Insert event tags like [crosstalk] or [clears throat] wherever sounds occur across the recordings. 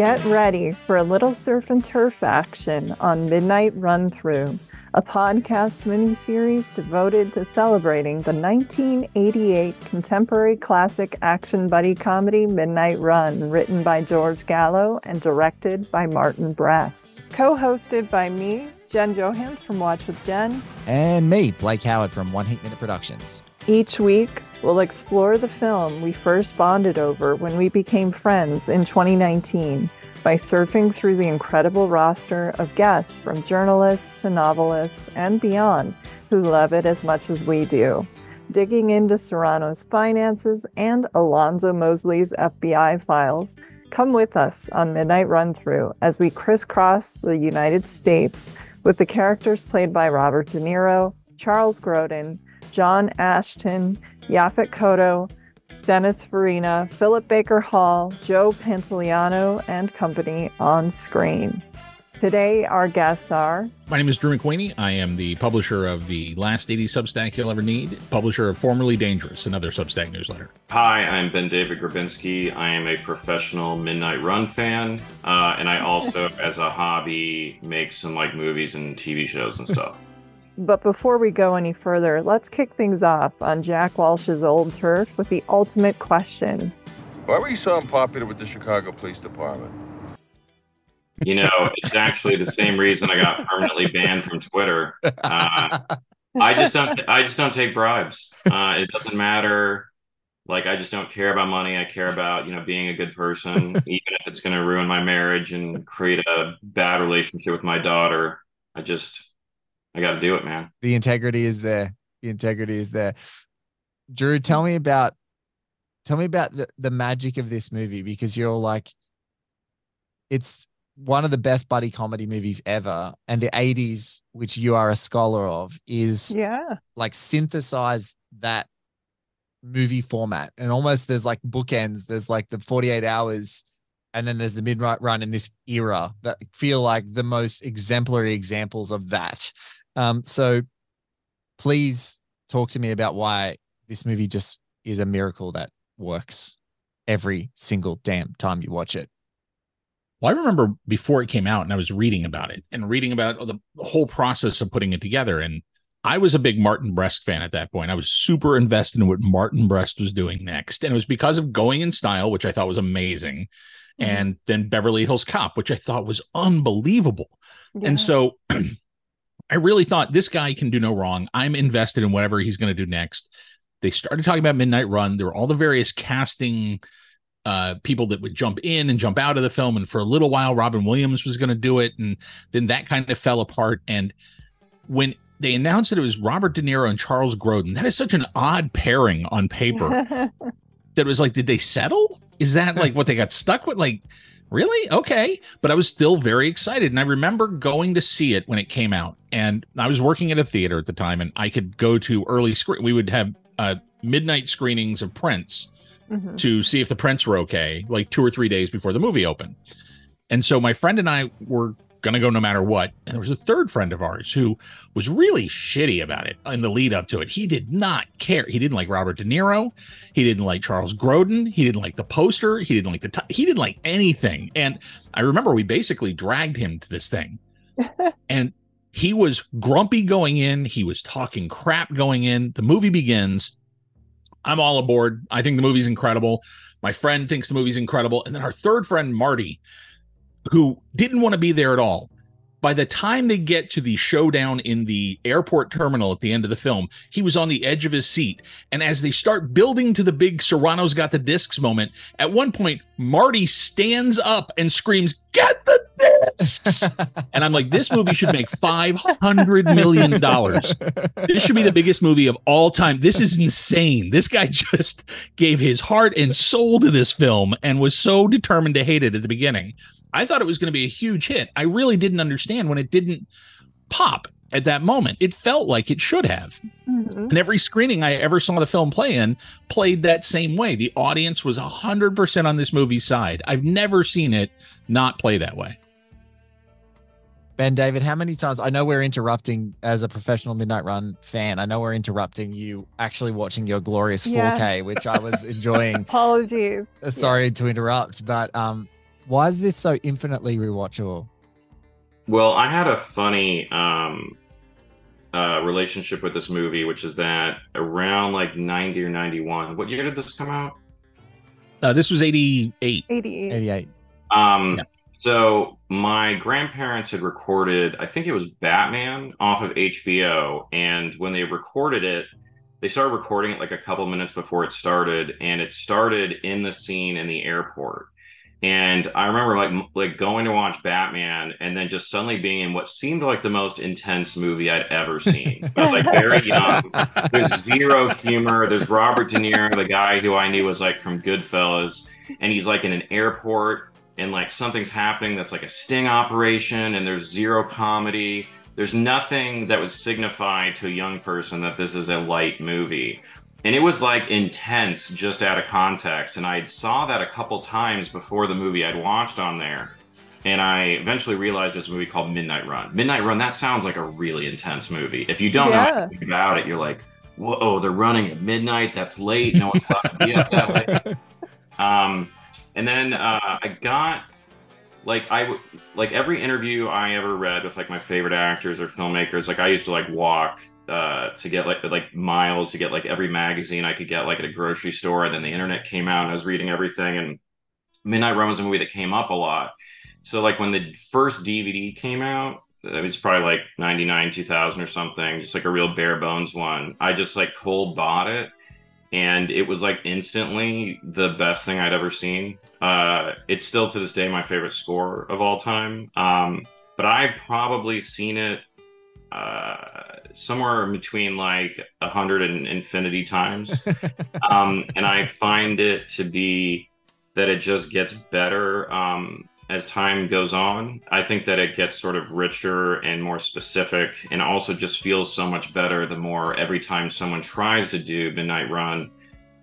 Get ready for a little surf and turf action on Midnight Run Through, a podcast miniseries devoted to celebrating the 1988 contemporary classic action buddy comedy Midnight Run, written by George Gallo and directed by Martin Brest. Co hosted by me, Jen Johans from Watch with Jen, And me, Blake Howard from One Heat Minute Productions. Each week, we'll explore the film we first bonded over when we became friends in 2019 by surfing through the incredible roster of guests from journalists to novelists and beyond who love it as much as we do. Digging into Serrano's finances and Alonzo Mosely's FBI files, come with us on Midnight Run Through as we crisscross the United States with the characters played by Robert De Niro, Charles Grodin, John Ashton, Yaphet Kotto, Dennis Farina, Philip Baker Hall, Joe Pantoliano, and company on screen. Today, our guests are My name is Drew McWeeny. I am the publisher of the Last 80 Substack You'll Ever Need, publisher of Formerly Dangerous, another Substack newsletter. Hi, I'm BenDavid Grabinski. I am a professional Midnight Run fan, uh, and I also, as a hobby, make some like movies and TV shows and stuff. [laughs] But before we go any further, let's kick things off on Jack Walsh's old turf with the ultimate question. Why were you so unpopular with the Chicago Police Department? You know, it's actually the same reason I got permanently banned from Twitter. Uh, I just don't. I just don't take bribes. Uh, it doesn't matter. Like I just don't care about money. I care about you know being a good person, even if it's going to ruin my marriage and create a bad relationship with my daughter. I just I got to do it, man. The integrity is there. The integrity is there. Drew, tell me about tell me about the, the magic of this movie because you're like it's one of the best buddy comedy movies ever. And the 80s, which you are a scholar of, is Yeah. like synthesize that movie format and almost there's like bookends there's like the 48 hours and then there's the midnight run in this era that feel like the most exemplary examples of that um so please talk to me about why this movie just is a miracle that works every single damn time you watch it Well, I remember before it came out and I was reading about it and reading about the whole process of putting it together. And I was a big Martin Brest fan at that point. I was super invested in what Martin Brest was doing next. And it was because of Going in Style, which I thought was amazing. Mhm. And then Beverly Hills Cop, which I thought was unbelievable. Yeah. And so [clears throat] I really thought this guy can do no wrong. I'm invested in whatever he's going to do next. They started talking about Midnight Run. There were all the various casting uh, people that would jump in and jump out of the film. And for a little while, Robin Williams was going to do it. And then that kind of fell apart. And when they announced that it was Robert De Niro and Charles Grodin, that is such an odd pairing on paper [laughs] that it was like, did they settle? Is that like [laughs] what they got stuck with? Like, really? Okay. But I was still very excited. And I remember going to see it when it came out. And I was working at a theater at the time, and I could go to early screen. We would have uh, midnight screenings of prints Mhm. to see if the prints were okay, like two or three days before the movie opened. And so my friend and I were going to go no matter what. And there was a third friend of ours who was really shitty about it in the lead up to it. He did not care. He didn't like Robert De Niro. He didn't like Charles Grodin. He didn't like the poster. He didn't like the, t- he didn't like anything. And I remember we basically dragged him to this thing. [laughs] and he was grumpy going in. He was talking crap going in. The movie begins. I'm all aboard. I think the movie's incredible. My friend thinks the movie's incredible. And then our third friend, Marty, who didn't want to be there at all. By the time they get to the showdown in the airport terminal at the end of the film, he was on the edge of his seat. And as they start building to the big Serrano's got the discs moment, at one point, Marty stands up and screams, Get the discs! [laughs] and I'm like, this movie should make $500 million. This should be the biggest movie of all time. This is insane. This guy [laughs] just gave his heart and soul to this film and was so determined to hate it at the beginning. I thought it was going to be a huge hit. I really didn't understand when it didn't pop at that moment. It felt like it should have. Mhm. And every screening I ever saw the film play in played that same way. The audience was 100% on this movie's side. I've never seen it not play that way. BenDavid, how many times? I know we're interrupting as a professional Midnight Run fan. I know we're interrupting you actually watching your glorious Yeah. 4K, which I was enjoying. [laughs] Apologies. Uh, Sorry to interrupt, but um, Why is this so infinitely rewatchable? Well, I had a funny um, uh, relationship with this movie, which is that around like 90 or 91, what year did this come out? Uh, this was 88. 88. 88. Um, Yeah. So my grandparents had recorded, I think it was Batman off of HBO. And when they recorded it, they started recording it like a couple minutes before it started. And it started in the scene in the airport. And I remember like like going to watch Batman and then just suddenly being in what seemed like the most intense movie I'd ever seen. [laughs] Like very young. There's zero humor. There's Robert De Niro, the guy who I knew was like from Goodfellas, and he's like in an airport and like something's happening that's like a sting operation and there's zero comedy. There's nothing that would signify to a young person that this is a light movie. And it was like intense just out of context. And I saw that a couple times before the movie I'd watched on there. And I eventually realized there's a movie called Midnight Run. Midnight Run, that sounds like a really intense movie. If you don't know Yeah. anything about it, you're like, whoa, they're running at midnight. That's late. No one thought it'd be up that late. [laughs] Um, and then uh, I got like I like every interview I ever read with like my favorite actors or filmmakers. Like I used to like walk uh, to get like like miles to get like every magazine I could get like at a grocery store. And then the internet came out, and I was reading everything. And Midnight Run was a movie that came up a lot. So like when the first DVD came out, it was probably like 99 2000 or something just like a real bare bones one i just like cold bought it and it was like instantly the best thing i'd ever seen uh it's still to this day my favorite score of all time um but i've probably seen it uh somewhere in between like a hundred and infinity times [laughs] um and i find it to be that it just gets better um as time goes on. I think that it gets sort of richer and more specific, and also just feels so much better the more every time someone tries to do Midnight Run,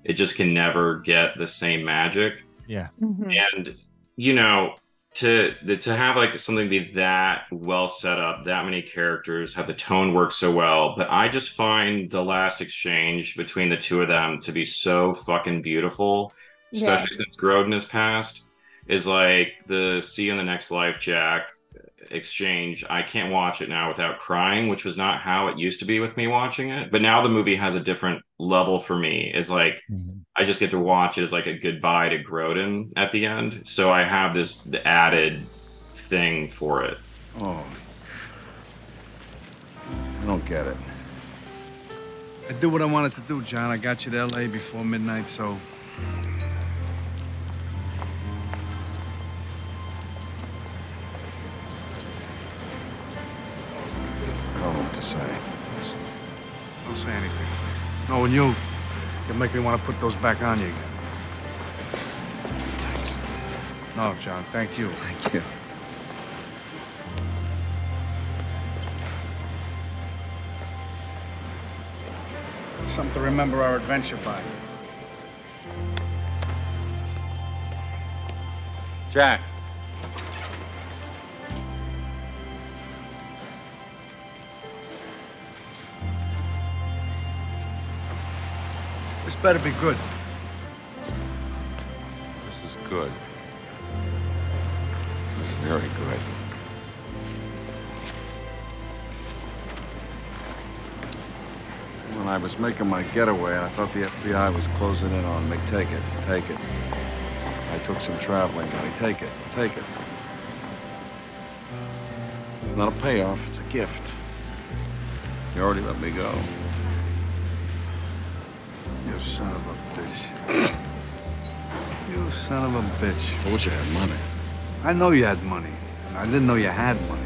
it just can never get the same magic. Yeah. Mhm. And you know, to to have like something be that well set up, that many characters, have the tone work so well, but I just find the last exchange between the two of them to be so fucking beautiful, Yeah. especially since Grodin has passed is like the see you in the next life jack exchange i can't watch it now without crying which was not how it used to be with me watching it but now the movie has a different level for me is like mm-hmm. i just get to watch it as like a goodbye to grodin at the end so i have this added thing for it Oh. I don't get it. I did what I wanted to do, John. I got you to LA before midnight, so say anything. Knowing you, you make me want to put those back on you again. Thanks. No, John, thank you. Thank you. Something to remember our adventure by. Jack. This better be good. This is good. This is very good. When I was making my getaway, I thought the FBI was closing in on me. Take it, take it. I took some traveling money. Take it, take it. It's not a payoff, it's a gift. You already let me go. You son of a bitch. You son of a bitch. I wish I had money. I know you had money. I didn't know you had money.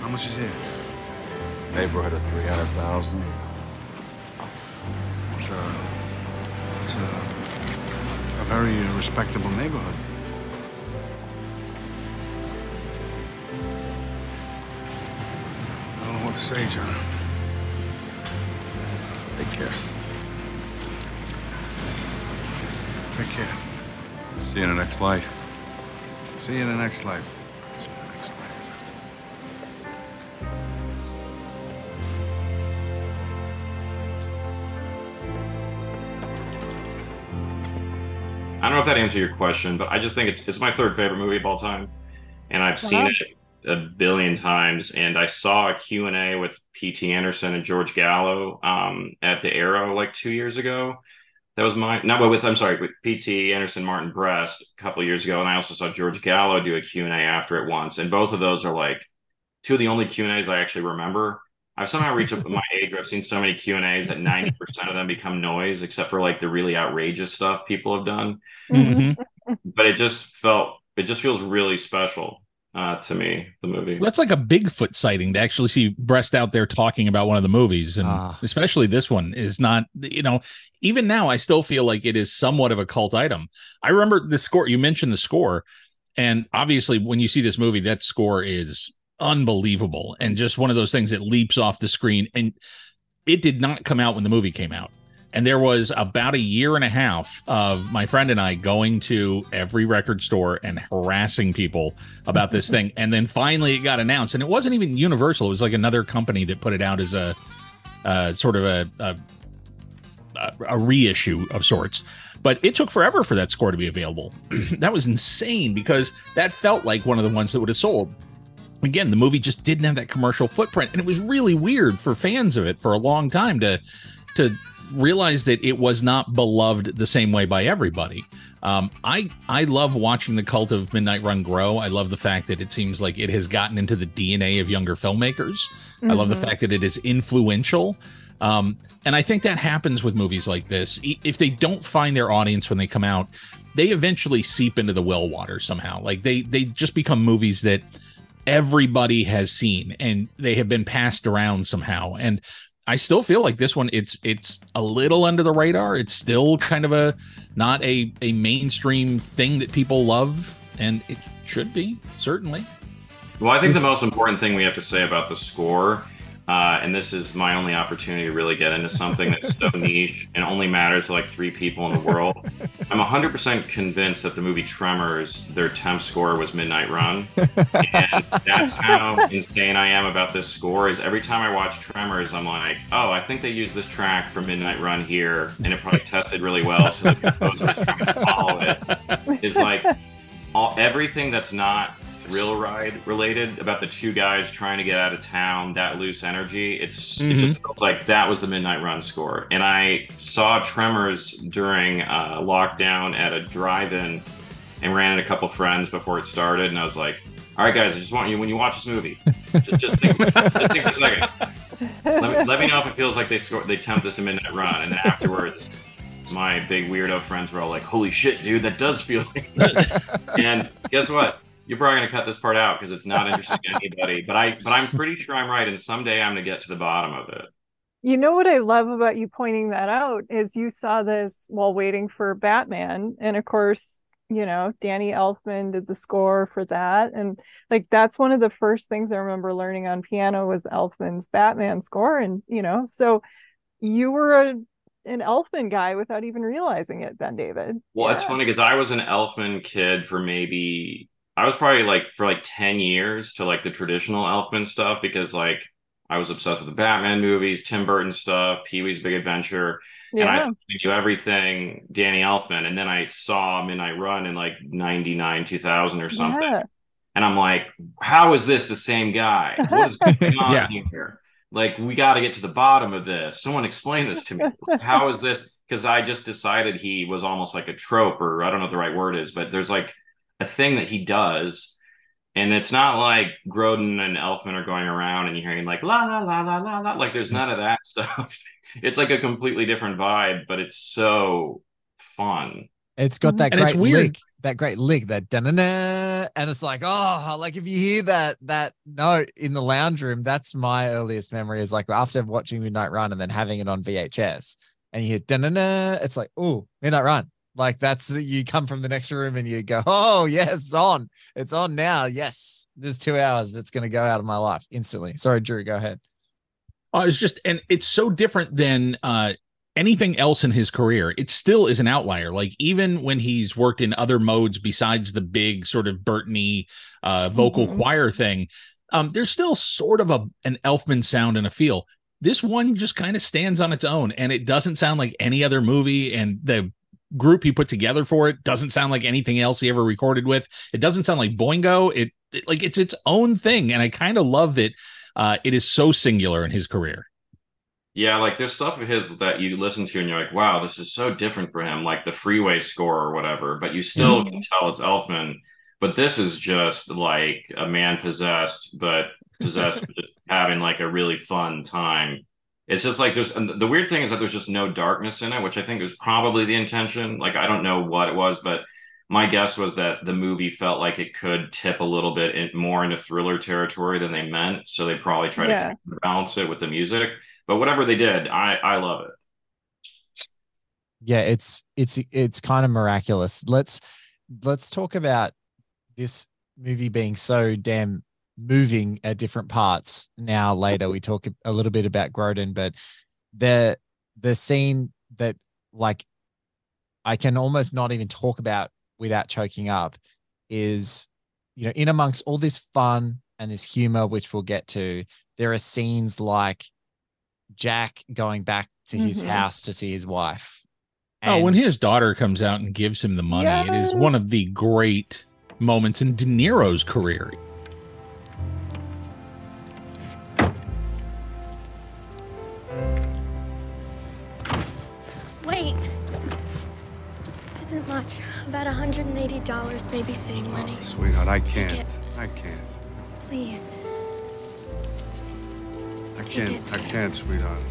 How much is it? Neighborhood of 300,000. It's a, it's a, a very respectable neighborhood. want to say, John. Take care. Take care. See you in the next life. See you in the next life. See the next life. I don't know if that answers your question, but I just think it's it's my third favorite movie of all time, and I've uh -huh. seen it a billion times. And I saw a Q and A with P.T. Anderson and George Gallo um, at the Arrow like two years ago. That was my not with I'm sorry with P.T. Anderson, Martin Brest a couple years ago, and I also saw George Gallo do a Q and A after it once, and both of those are like two of the only Q and A's I actually remember. I've somehow reached up my age where I've seen so many Q and A's that ninety percent of them become noise, except for like the really outrageous stuff people have done. Mhm. But it just felt, it just feels really special uh, to me. The movie. That's like a Bigfoot sighting to actually see Brest out there talking about one of the movies. And Ah. especially this one is not, you know, even now I still feel like it is somewhat of a cult item. I remember the score, you mentioned the score. And obviously, when you see this movie, that score is unbelievable and just one of those things that leaps off the screen. And it did not come out when the movie came out. And there was about a year and a half of my friend and I going to every record store and harassing people about this [laughs] thing. And then finally it got announced. And it wasn't even Universal, it was like another company that put it out as a uh, sort of a, a, a, a reissue of sorts. But it took forever for that score to be available. [clears throat] that was insane because that felt like one of the ones that would have sold again the movie just didn't have that commercial footprint and it was really weird for fans of it for a long time to to realize that it was not beloved the same way by everybody. Um, i i love watching the cult of midnight run grow. I love the fact that it seems like it has gotten into the dna of younger filmmakers. I love the Mhm. fact that it is influential. Um, and i think that happens with movies like this. If they don't find their audience when they come out they eventually seep into the well water somehow. Like they they just become movies that everybody has seen and they have been passed around somehow. And i still feel like this one it's it's a little under the radar. It's still kind of a not a a mainstream thing that people love and it should be certainly. Well, I think This- the most important thing we have to say about the score, uh, and this is my only opportunity to really get into something that's so [laughs] niche and only matters to like three people in the world. I'm 100% convinced that the movie Tremors, their temp score was Midnight Run. [laughs] and that's how insane I am about this score is every time I watch Tremors, I'm like, oh, I think they used this track for Midnight Run here, and it probably tested really well, so the composer's trying to follow it is like all everything that's not thrill ride related about the two guys trying to get out of town that loose energy. It's it just feels like that was the midnight run score. And i saw tremors during uh, lockdown at a drive-in and ran into a couple friends before it started. And i was like all right guys i just want you when you watch this movie just, just think, [laughs] just think for a second. Let me, let me know if it feels like they score they temp this to midnight run. And then afterwards my big weirdo friends were all like holy shit dude that does feel like [laughs] and guess what you're probably gonna cut this part out because it's not interesting to anybody but i but i'm pretty sure i'm right and someday i'm gonna get to the bottom of it You know what I love about you pointing that out is you saw this while waiting for Batman. And of course, you know, Danny Elfman did the score for that. And like that's one of the first things I remember learning on piano was Elfman's Batman score. And, you know, so you were a an Elfman guy without even realizing it, BenDavid. well it's funny because i was an elfman kid for maybe i was probably like for like 10 years to like the traditional elfman stuff because like i was obsessed with the batman movies tim burton stuff pee-wee's big adventure and I Yeah. thought I knew everything Danny Elfman, and then I saw Midnight Run in like '99, 2000 or something, Yeah. and I'm like, "How is this the same guy? What is [laughs] going on Yeah. here? Like, we got to get to the bottom of this. Someone explain this to me. How is this? Because I just decided he was almost like a trope, or I don't know what the right word is, but there's like a thing that he does." And it's not like Grodin and Elfman are going around and you're hearing like la la la la la la. Like there's none of that [laughs] stuff. It's like a completely different vibe, but it's so fun. It's got that And it's great weird. lick, that great lick, that da-na-na, and it's like, oh, like if you hear that that note in the lounge room, that's my earliest memory. Is like after watching Midnight Run and then having it on VHS, and you hear da-na-na, it's like, oh, Midnight Run. Like that's you come from the next room and you go, oh yes, it's on, it's on now. Yes, there's two hours that's gonna go out of my life instantly. Sorry, Drew, go ahead. Uh, it's just, and it's so different than uh, anything else in his career. It still is an outlier. Like even when he's worked in other modes besides the big sort of Burtony uh, vocal Mhm. choir thing, um, there's still sort of a an Elfman sound and a feel. This one just kind of stands on its own, and it doesn't sound like any other movie. And the group he put together for it doesn't sound like anything else he ever recorded with. It doesn't sound like Boingo. It, it like it's its own thing, and I kind of love that uh, it is so singular in his career. Yeah, like there's stuff of his that you listen to and you're like, wow, this is so different for him, like the freeway score or whatever, but you still Mhm. can tell it's Elfman. But this is just like a man possessed, but possessed [laughs] with just having like a really fun time. It's just like there's the weird thing is that there's just no darkness in it, which I think was probably the intention. Like I don't know what it was, but my guess was that the movie felt like it could tip a little bit in, more into thriller territory than they meant, so they probably tried Yeah. to balance it with the music. But whatever they did, I I love it. yeah it's it's it's kind of miraculous let's let's talk about this movie being so damn moving at different parts now later we talk a little bit about Grodin but the the scene that like I can almost not even talk about without choking up is you know in amongst all this fun and this humor which we'll get to there are scenes like Jack going back to his Mhm. house to see his wife oh, when his daughter comes out and gives him the money, it is one of the great moments in De Niro's career. Much. About $180 babysitting oh, money. Oh, sweetheart, I can't. it. I can't. Please. I Take can't. it. I can't, sweetheart.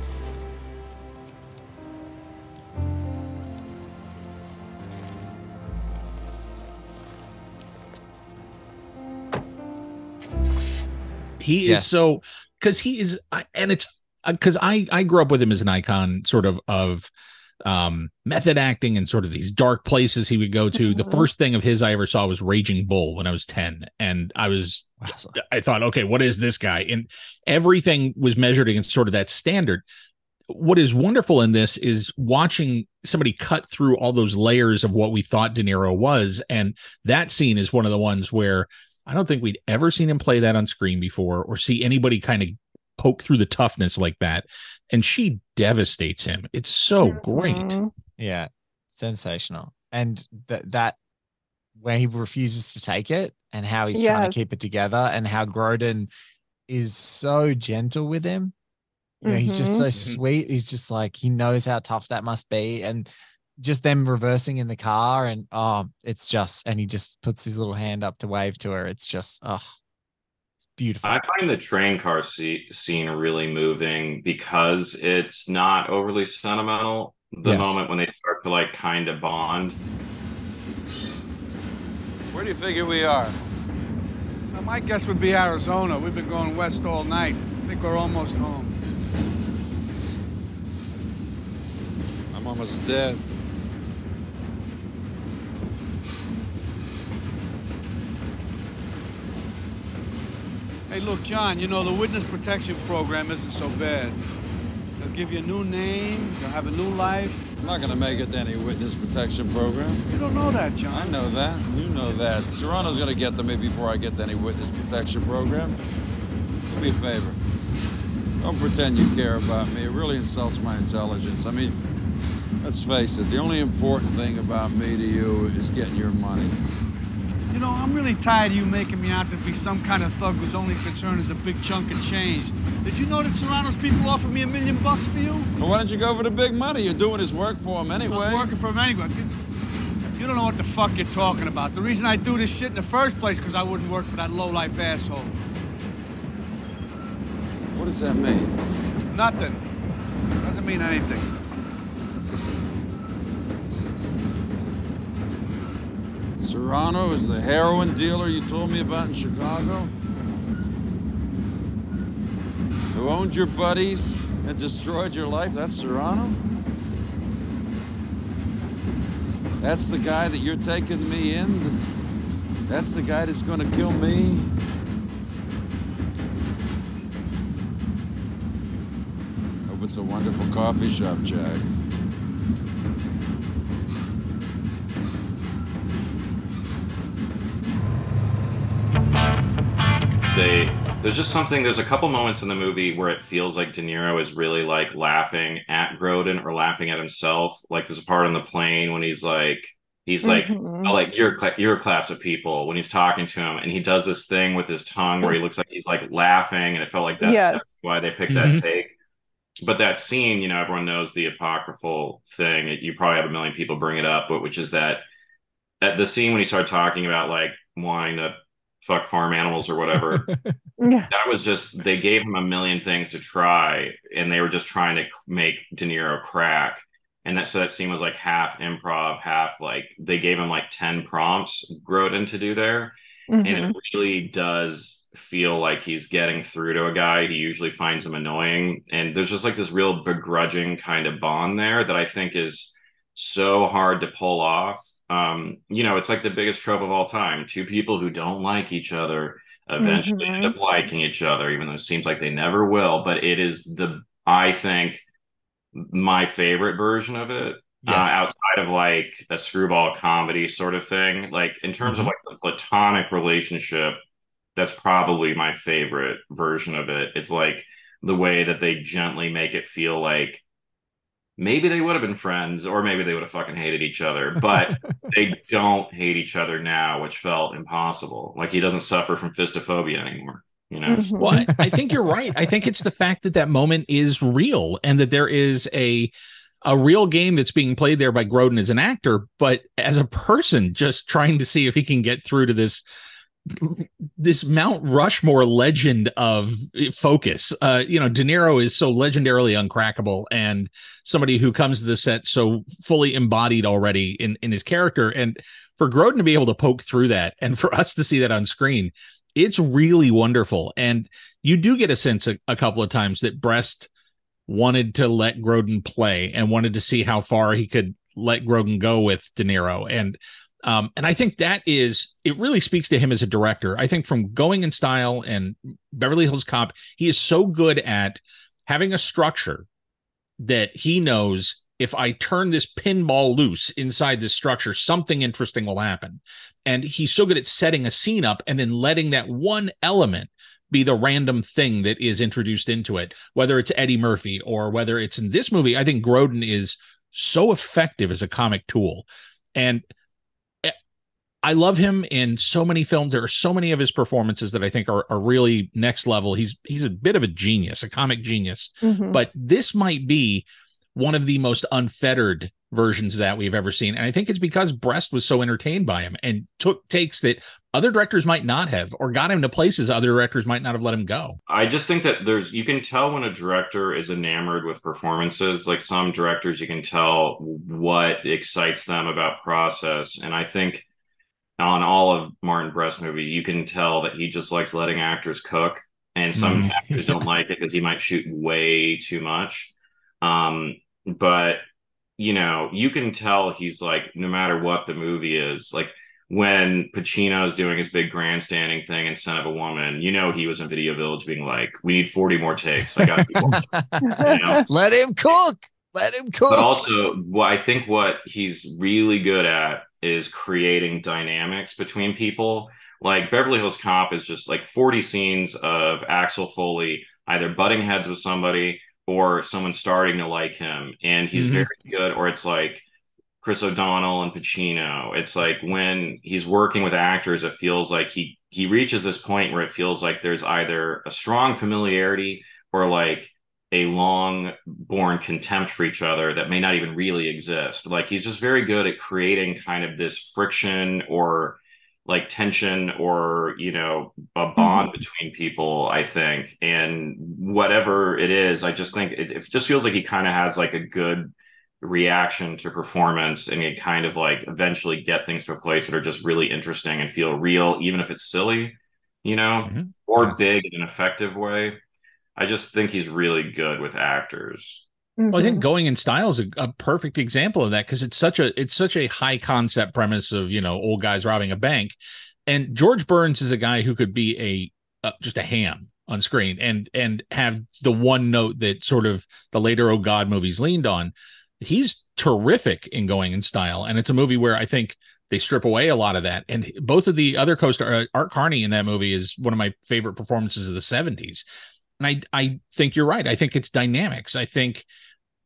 He Yes. is so because he is, and it's uh, because I I grew up with him as an icon, sort of of um method acting and sort of these dark places he would go to. The Mhm. first thing of his I ever saw was Raging Bull when I was ten, and I was. I thought, okay, what is this guy? And everything was measured against sort of that standard. What is wonderful in this is watching somebody cut through all those layers of what we thought De Niro was. And that scene is one of the ones where I don't think we'd ever seen him play that on screen before or see anybody kind of poke through the toughness like that. And she devastates him. It's so great. Mhm. Yeah, sensational. And that that where he refuses to take it and how he's trying to keep it together and how Grodin is so gentle with him. You know, he's just so Mhm. sweet. He's just like he knows how tough that must be. And just them reversing in the car and oh, it's just and he just puts his little hand up to wave to her. It's just oh it's beautiful. I find the train car se- scene really moving because it's not overly sentimental. The Yes. moment when they start to like kind of bond. Where do you figure we are? Now, my guess would be Arizona. We've been going west all night. I think we're almost home. I'm almost dead. Hey, look, John, you know, the witness protection program isn't so bad. They'll give you a new name, you'll have a new life. I'm not gonna make it to any witness protection program. You don't know that, John. I know that. You know that. Serrano's gonna get to me before I get to any witness protection program. Do me a favor. Don't pretend you care about me. It really insults my intelligence. I mean, let's face it, the only important thing about me to you is getting your money. You know, I'm really tired of you making me out to be some kind of thug whose only concern is a big chunk of change. Did you know that Serrano's people offered me a million bucks for you? Well, why don't you go for the big money? You're doing his work for him anyway. I'm working for him anyway. You don't know what the fuck you're talking about. The reason I do this shit in the first place because I wouldn't work for that low-life asshole. What does that mean? Nothing. Doesn't mean anything. Serrano is the heroin dealer you told me about in Chicago? Who owned your buddies and destroyed your life? That's Serrano? That's the guy that you're taking me in? That's the guy that's gonna kill me? Hope it's a wonderful coffee shop, Jack. They There's just something. There's a couple moments in the movie where it feels like De Niro is really like laughing at Grodin or laughing at himself. Like there's a part on the plane when he's like, he's like, Mhm. oh, like you're a cla- you're a class of people when he's talking to him, and he does this thing with his tongue where he looks like he's like laughing, and it felt like that's Yes. why they picked Mhm. that take. But that scene, you know, everyone knows the apocryphal thing. You probably have a million people bring it up, but which is that at the scene when he started talking about like wanting to fuck farm animals or whatever. [laughs] Yeah. that was just they gave him a million things to try, and they were just trying to make De Niro crack. And that so that scene was like half improv, half like they gave him like ten prompts Grodin to do there, and Mhm. it really does feel like he's getting through to a guy. He usually finds him annoying, and there's just like this real begrudging kind of bond there that I think is so hard to pull off. Um, you know, it's like the biggest trope of all time: two people who don't like each other eventually Mhm. end up liking each other, even though it seems like they never will. But it is the I think my favorite version of it Yes. uh, outside of like a screwball comedy sort of thing. Like in terms of Mhm. like the platonic relationship, that's probably my favorite version of it. It's like the way that they gently make it feel like maybe they would have been friends or maybe they would have fucking hated each other, but [laughs] they don't hate each other now, which felt impossible. Like he doesn't suffer from fistophobia anymore, you know? Mhm. Well, I, I think you're right. I think it's the fact that that moment is real and that there is a a real game that's being played there by Grodin as an actor, but as a person, just trying to see if he can get through to this this Mount Rushmore legend of focus. Uh, you know, De Niro is so legendarily uncrackable and somebody who comes to the set so fully embodied already in in his character. And for Grodin to be able to poke through that and for us to see that on screen, it's really wonderful. And you do get a sense a, a couple of times that Brest wanted to let Grodin play and wanted to see how far he could let Grodin go with De Niro. And um, and I think that is it really speaks to him as a director. I think from Going in Style and Beverly Hills Cop, he is so good at having a structure that he knows if I turn this pinball loose inside this structure, something interesting will happen. And he's so good at setting a scene up and then letting that one element be the random thing that is introduced into it, whether it's Eddie Murphy or whether it's in this movie. I think Grodin is so effective as a comic tool. And I love him in so many films. There are so many of his performances that I think are, are really next level. He's he's a bit of a genius, a comic genius. Mhm. But this might be one of the most unfettered versions of that we've ever seen. And I think it's because Brest was so entertained by him and took takes that other directors might not have or got him to places other directors might not have let him go. I just think that there's you can tell when a director is enamored with performances. Like some directors, you can tell what excites them about process. And I think on all of Martin Brest movies, you can tell that he just likes letting actors cook. And some Mm. actors don't [laughs] like it because he might shoot way too much. Um, but you know, you can tell he's like, no matter what the movie is, like when Pacino's doing his big grandstanding thing in Scent of a Woman, you know he was in Video Village being like, "We need forty more takes." I got [laughs] you know? Let him cook. Let him cook. But also, what I think what he's really good at is creating dynamics between people. Like Beverly Hills Cop is just like forty scenes of Axel Foley either butting heads with somebody or someone starting to like him, and he's Mhm. very good. Or it's like Chris O'Donnell and Pacino. It's like when he's working with actors, it feels like he he reaches this point where it feels like there's either a strong familiarity or like a long born contempt for each other that may not even really exist. Like he's just very good at creating kind of this friction or like tension or you know a bond between people i think and whatever it is i just think it, it just feels like he kind of has like a good reaction to performance and you kind of like eventually get things to a place that are just really interesting and feel real even if it's silly you know Mhm. or Yes. big in an effective way i just think he's really good with actors Well, I think Mhm. going in style is a, a perfect example of that because it's such a it's such a high concept premise of you know old guys robbing a bank, and George Burns is a guy who could be a uh, just a ham on screen and and have the one note that sort of the later Oh God movies leaned on. He's terrific in going in style, and it's a movie where I think they strip away a lot of that. And both of the other co-star uh, Art Carney in that movie is one of my favorite performances of the 70s. And I I think you're right. I think it's dynamics. I think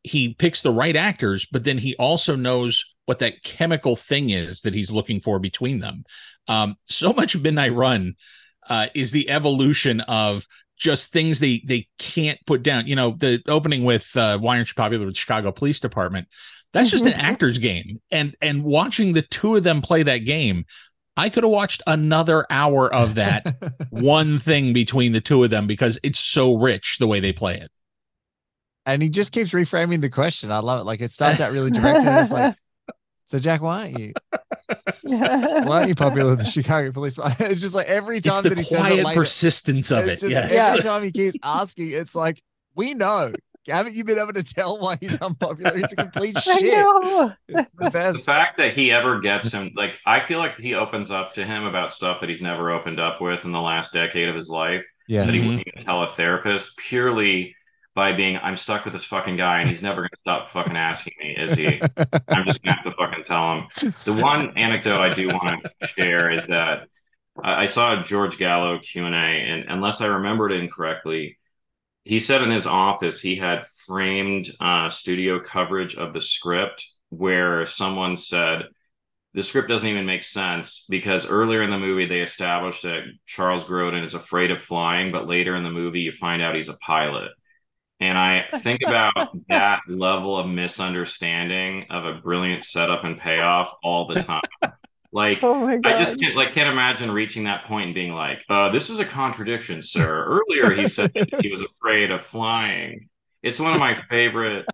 he picks the right actors, but then he also knows what that chemical thing is that he's looking for between them. Um, so much of Midnight Run uh, is the evolution of just things they they can't put down. You know, the opening with uh, "Why Aren't You Popular with Chicago Police Department." That's just an actor's game, and and watching the two of them play that game, I could have watched another hour of that [laughs] one thing between the two of them because it's so rich the way they play it. And he just keeps reframing the question. I love it. Like it starts out really direct, and it's like, [laughs] "So Jack, why aren't you? [laughs] Why aren't you popular with the Chicago police?" It's just like every time It's the that he says it quiet later, persistence of it. just- Yes. Every time he keeps asking, it's like, "We know." Haven't you been able to tell why he's [laughs] unpopular? He's a complete shit. know. It's the [laughs] the fact that he ever gets him like i feel like he opens up to him about stuff that he's never opened up with in the last decade of his life Yeah. that he Mhm. wouldn't even tell a therapist purely by being i'm stuck with this fucking guy and he's never gonna stop fucking asking me is he [laughs] i'm just gonna have to fucking tell him the one anecdote i do want to share is that i I saw a george gallo q&a and unless i remembered it incorrectly he said in his office he had framed uh, studio coverage of the script where someone said the script doesn't even make sense because earlier in the movie they established that Charles Grodin is afraid of flying, but later in the movie you find out he's a pilot. And I think about that level of misunderstanding of a brilliant setup and payoff all the time. Like Oh. I just can't like can't imagine reaching that point and being like, uh, this is a contradiction, sir. Earlier he said that he was afraid of flying. It's one of my favorite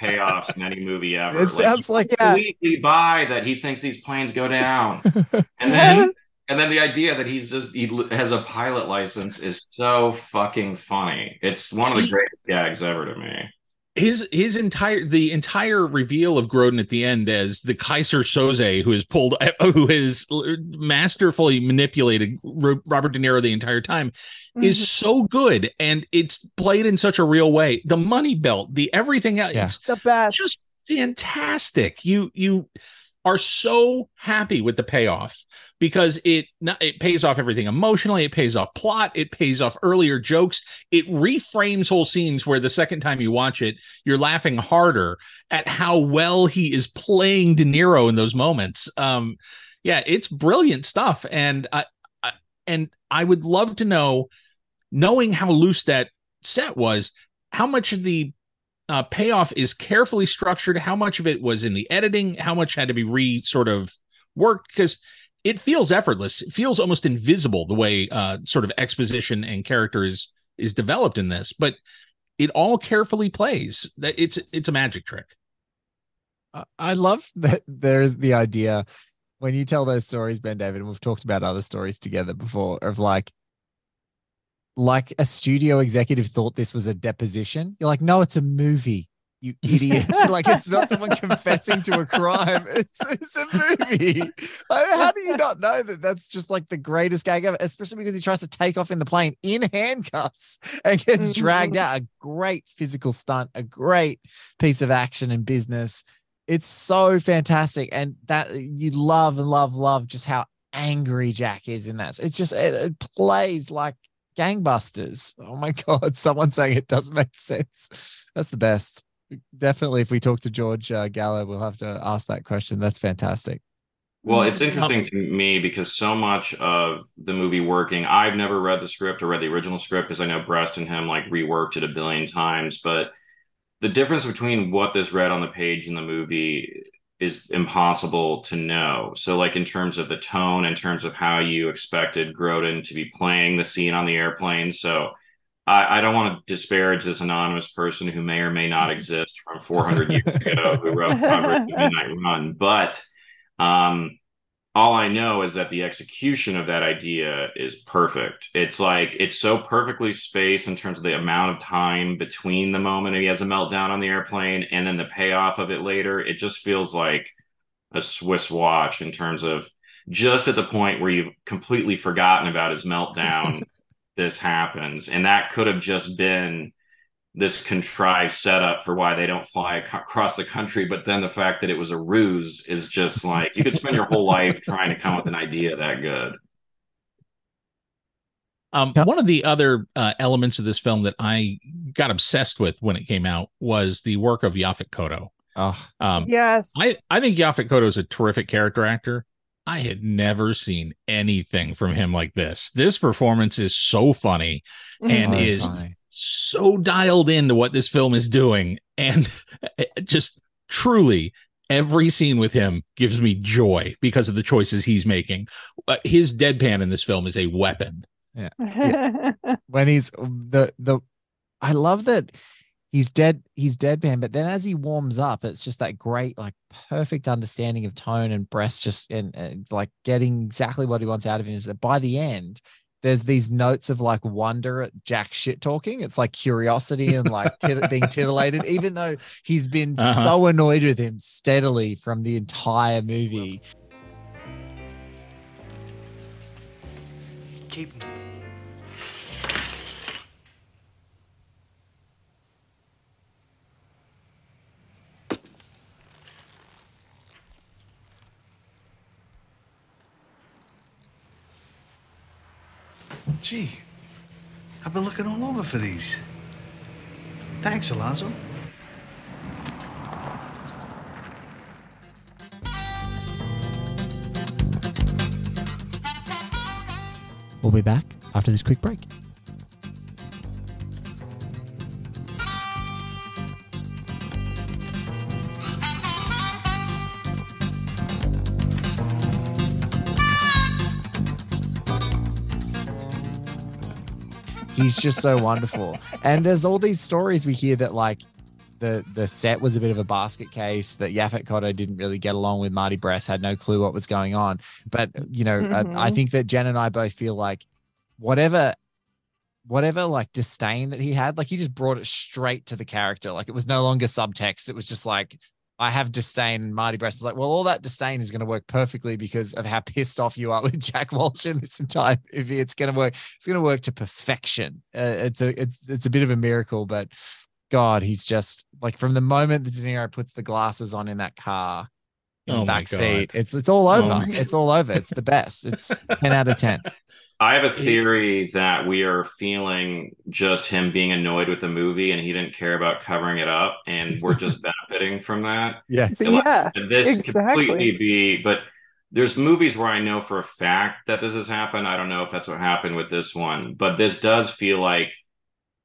payoffs in any movie ever. It sounds like Yeah. completely buy that he thinks these planes go down. [laughs] And then and then the idea that he's just he has a pilot license is so fucking funny. It's one of the greatest gags ever to me. His his entire the entire reveal of Grodin at the end as the Keyser Soze who has pulled [laughs] who has masterfully manipulated Robert De Niro the entire time is Mhm. so good and it's played in such a real way. The money belt, the everything else, Yeah. it's the best. just fantastic. You you are so happy with the payoff because it it pays off everything emotionally, it pays off plot, it pays off earlier jokes, it reframes whole scenes where the second time you watch it, you're laughing harder at how well he is playing De Niro in those moments. Um yeah, it's brilliant stuff and I, I and I would love to know knowing how loose that set was, how much of the uh, payoff is carefully structured. How much of it was in the editing? How much had to be re sort of worked? Because it feels effortless. It feels almost invisible the way uh, sort of exposition and character is is developed in this, but it all carefully plays. That it's it's a magic trick. I- I love that there's the idea when you tell those stories, BenDavid, and we've talked about other stories together before of like, like a studio executive thought this was a deposition. You're like, no, it's a movie, you [laughs] idiot. like, it's not someone confessing to a crime. [laughs] It's, it's a movie. [laughs] Like, how do you not know that that's just like the greatest gag ever, especially because he tries to take off in the plane in handcuffs and gets mm-hmm. dragged out. A great physical stunt, a great piece of action and business it's so fantastic and that you love and love love just how angry jack is in that it's just it, it plays like gangbusters. Oh my god [laughs] someone saying it doesn't make sense. That's the best. Definitely if we talk to george uh, gallo we'll have to ask that question. That's fantastic. Well, it's interesting to me because so much of the movie working, I've never read the script or read the original script because I know Brest and him like reworked it a billion times. But the difference between what this read on the page and the movie is impossible to know. So, like in terms of the tone, in terms of how you expected Grodin to be playing the scene on the airplane. So, I, I don't want to disparage this anonymous person who may or may not exist from 400 years ago who wrote Midnight Run, but um, all I know is that the execution of that idea is perfect. It's like it's so perfectly spaced in terms of the amount of time between the moment he has a meltdown on the airplane and then the payoff of it later. It just feels like a Swiss watch in terms of just at the point where you've completely forgotten about his meltdown, [laughs] this happens. And that could have just been this contrived setup for why they don't fly ac- across the country. But then the fact that it was a ruse is just [laughs] like you could spend your whole life trying to come up with an idea that good. Um, one of the other uh, elements of this film that I got obsessed with when it came out was the work of Yaphet Kotto. Oh, Um, Yes. I, I think Yaphet Kotto is a terrific character actor. I had never seen anything from him like this. This performance is so funny and so is funny. So dialed into what this film is doing. And [laughs] just truly, every scene with him gives me joy because of the choices he's making. Uh, his deadpan in this film is a weapon. Yeah. [laughs] When he's the the I love that he's dead he's deadpan, but then as he warms up, it's just that great, like perfect understanding of tone and Brest just and, and like getting exactly what he wants out of him is that by the end there's these notes of like wonder at Jack shit talking. It's like curiosity and like tit- [laughs] being titillated, even though he's been Uh-huh. so annoyed with him steadily from the entire movie. Keep Gee, I've been looking all over for these. Thanks, Alonzo. We'll be back after this quick break. He's just so wonderful. And there's all these stories we hear that like the the set was a bit of a basket case that Yaphet Kotto didn't really get along with Marty Brest, had no clue what was going on. But you know, I, I Mhm. think that Jen and I both feel like whatever whatever like disdain that he had, like he just brought it straight to the character. Like it was no longer subtext. It was just like, I have disdain. And Marty Brest is like, well, all that disdain is going to work perfectly because of how pissed off you are [laughs] with Jack Walsh in this entire movie. It's going to work. It's going to work to perfection. Uh, it's a it's it's a bit of a miracle, but God, he's just like from the moment that De Niro puts the glasses on in that car in Oh the back seat, it's it's all Oh over. my it's all over. It's the best. It's [laughs] ten out of ten. I have a theory that we are feeling just him being annoyed with the movie and he didn't care about covering it up, and we're just [laughs] benefiting from that. Yes. yeah. And this Exactly. completely be, but there's movies where I know for a fact that this has happened. I don't know if that's what happened with this one, but this does feel like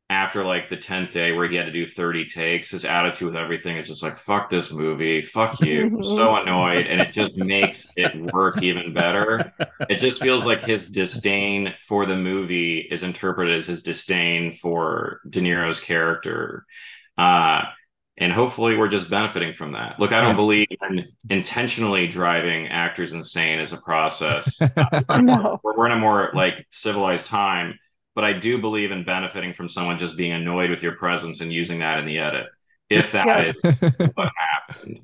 after like the 10th day where he had to do 30 takes, his attitude with everything is just like, fuck this movie, fuck you. I'm so [laughs] annoyed. And it just makes it work even better. It just feels like his disdain for the movie is interpreted as his disdain for De Niro's character. Uh, and hopefully we're just benefiting from that. Look, I don't believe in intentionally driving actors insane as a process. [laughs] No. we're, we're in a more like civilized time, but I do believe in benefiting from someone just being annoyed with your presence and using that in the edit. If that Yeah. is [laughs] what happened.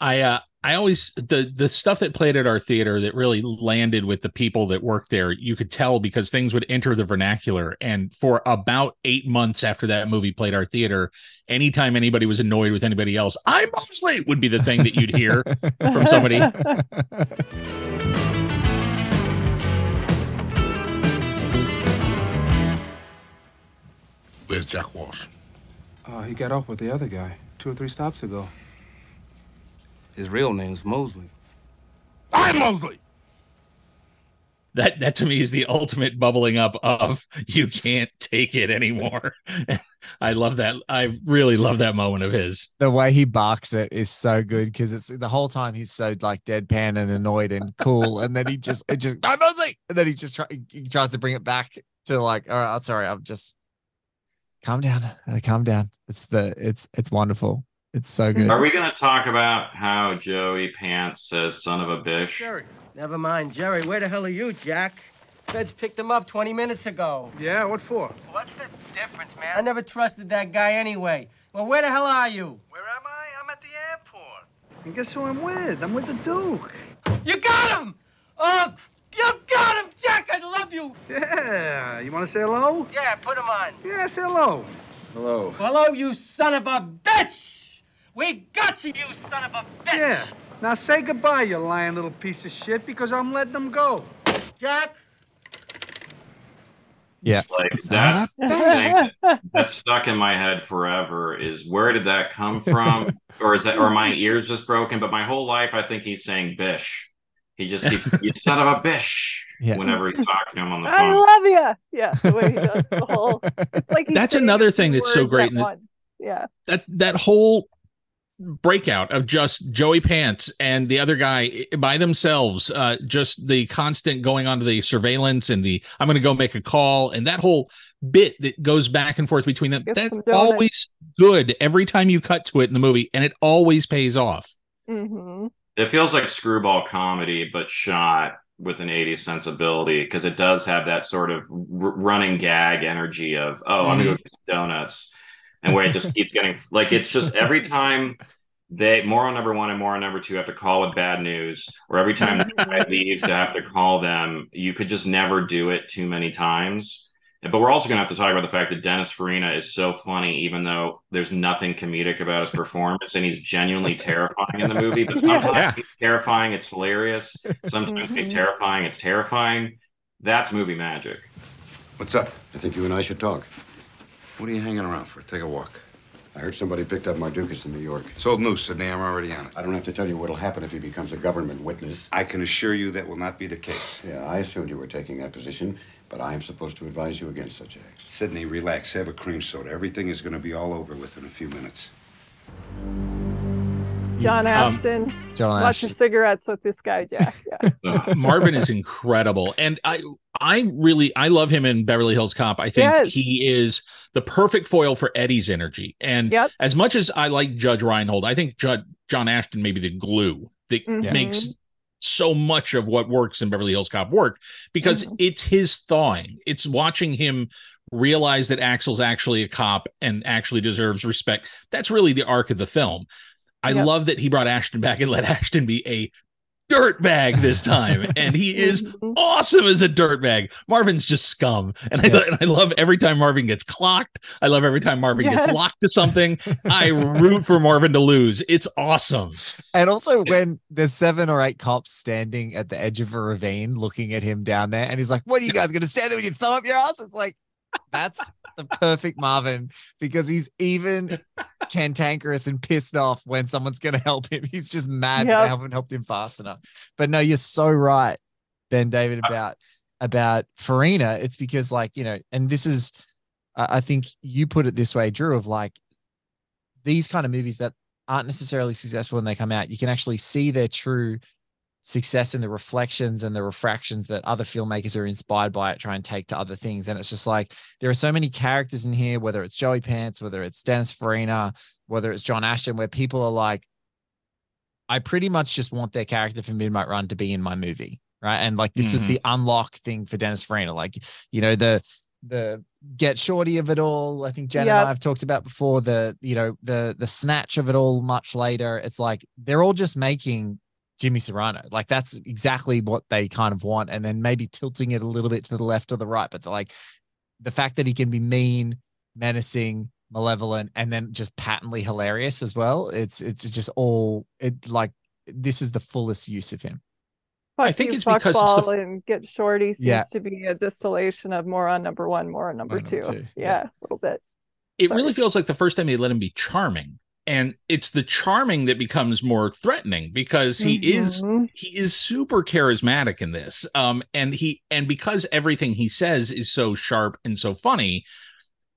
I uh I always the the stuff that played at our theater that really landed with the people that worked there, you could tell because things would enter the vernacular. And for about eight months after that movie played our theater, anytime anybody was annoyed with anybody else, I mostly would be the thing that you'd hear from somebody. [laughs] Where's Jack Walsh? Uh, he got off with the other guy two or three stops ago. His real name's Mosely. I'm Mosely. That that to me is the ultimate bubbling up of [laughs] you can't take it anymore. [laughs] I love that. I really love that moment of his. the way he barks it is so good because it's the whole time he's so like deadpan and annoyed and cool, and then he just it just I'm Mosely, and then he just try, he tries to bring it back to like, all right, I'm sorry, I'm just calm down, uh, calm down. It's the it's it's wonderful. It's so good. Are we going to talk about how Joey Pants says son of a bitch? Jerry. Never mind, Jerry. Where the hell are you, Jack? Feds picked him up 20 minutes ago. Yeah, what for? What's the difference, man? I never trusted that guy anyway. Well, where the hell are you? Where am I? I'm at the airport. And guess who I'm with? I'm with the Duke. You got him! Oh, you got him, Jack! I love you! Yeah. You want to say hello? Yeah, put him on. Yeah, say hello. Hello. Hello, you son of a bitch! We got you, you son of a bitch! Yeah. Now say goodbye, you lying little piece of shit, because I'm letting them go. Jack, Yeah. Like that thing that's stuck in my head forever is where did that come from? [laughs] or is that or my ears just broken? But my whole life I think he's saying bish. He just keeps you son of a bish [laughs] Yeah. whenever he's talking to him on the phone. I love you. Yeah, the way he does the whole. [laughs] It's like he's That's another thing that's so great at in the- Yeah. that that whole breakout of just Joey Pants and the other guy by themselves, uh, just the constant going onto the surveillance and the I'm going to go make a call and that whole bit that goes back and forth between them. Get That's always good every time you cut to it in the movie, and it always pays off. hmm It feels like screwball comedy, but shot with an 80s sensibility because it does have that sort of r- running gag energy of, oh, I'm gonna go mm-hmm. get some donuts. And where it just keeps getting like it's just every time they more on number one and more on number two have to call with bad news, or every time the guy [laughs] leaves to have to call them, you could just never do it too many times. But we're also going to have to talk about the fact that Dennis Farina is so funny, even though there's nothing comedic about his performance, and he's genuinely [laughs] terrifying in the movie. But sometimes Yeah. he's terrifying, it's hilarious. Sometimes he's mm-hmm. terrifying, it's terrifying. That's movie magic. What's up? I think you and I should talk. What are you hanging around for? Take a walk. I heard somebody picked up Mardukas in New York. It's old news, Sidney. I'm already on it. I don't have to tell you what'll happen if he becomes a government witness. I can assure you that will not be the case. Yeah, I assumed you were taking that position, but I am supposed to advise you against such acts. Sidney, relax. Have a cream soda. Everything is going to be all over within a few minutes. John Um, Ashton, John watch your Ashton. cigarettes with this guy, Jack. [laughs] Yeah. Marvin is incredible, and I I really I love him in Beverly Hills Cop. I think Yes. he is the perfect foil for Eddie's energy. And Yep. as much as I like Judge Reinhold, I think Judge John Ashton may be the glue that Mhm. makes so much of what works in Beverly Hills Cop work because Mhm. it's his thawing. It's watching him realize that Axel's actually a cop and actually deserves respect. That's really the arc of the film. I Yep. love that he brought Ashton back and let [laughs] Ashton be a dirtbag this time, and he is [laughs] awesome as a dirtbag. Marvin's just scum, and I, Yeah. and I love every time Marvin gets clocked. I love every time Marvin gets locked to something. [laughs] I root for Marvin to lose. It's awesome. And also when there's seven or eight cops standing at the edge of a ravine looking at him down there, and he's like, What are you guys gonna stand there with your thumb up your ass? It's like that's the perfect Marvin because he's even cantankerous and pissed off when someone's gonna help him. He's just mad Yep. they haven't helped him fast enough. But no, you're so right, Ben David, uh, about about Farina. It's because, like, you know, and this is I think you put it this way, Drew, of like these kind of movies that aren't necessarily successful when they come out, you can actually see their true success in the reflections and the refractions that other filmmakers are inspired by it try and take to other things. And it's just like there are so many characters in here, whether it's Joey Pants, whether it's Dennis Farina, whether it's John Ashton, where people are like, I pretty much just want their character from Midnight Run to be in my movie. Right. And like this was Mhm. the unlock thing for Dennis Farina. Like, you know, the the get shorty of it all. I think Jen Yep. and I have talked about before the, you know, the the snatch of it all much later. It's like they're all just making Jimmy Serrano. Like that's exactly what they kind of want. And then maybe tilting it a little bit to the left or the right. But like the fact that he can be mean, menacing, malevolent, and then just patently hilarious as well. It's it's just all it like this is the fullest use of him. I think you, it's because it's the and get shorty seems Yeah. to be a distillation of more on number one, more on number on number two. two, Yeah, yeah. a little bit. It Sorry. really feels like the first time they let him be charming. And it's the charming that becomes more threatening because he is Mhm. he is super charismatic in this um and he and because everything he says is so sharp and so funny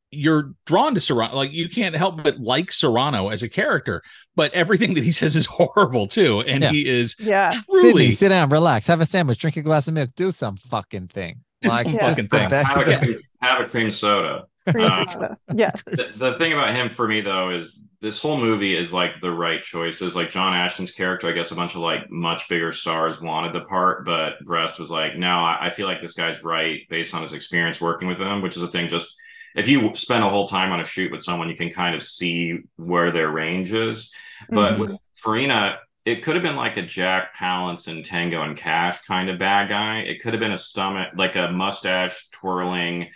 you're drawn to serrano like you can't help but like serrano as a character but everything that he says is [laughs] horrible too and Yeah. he is Yeah. truly Sydney, sit down, relax, have a sandwich, drink a glass of milk, do some fucking thing. Do Like some fucking thing. Have a, cream, have a cream soda. Cream Uh, soda. Yes. the, the thing about him for me though is this whole movie is like the right choices. Like John Ashton's character, I guess a bunch of like much bigger stars wanted the part, but Brest was like, no, I, I feel like this guy's right based on his experience working with them, which is a thing. Just if you spend a whole time on a shoot with someone, you can kind of see where their range is. But Mhm. with Farina, it could have been like a Jack Palance and Tango and Cash kind of bad guy. It could have been a stomach, like a mustache twirling,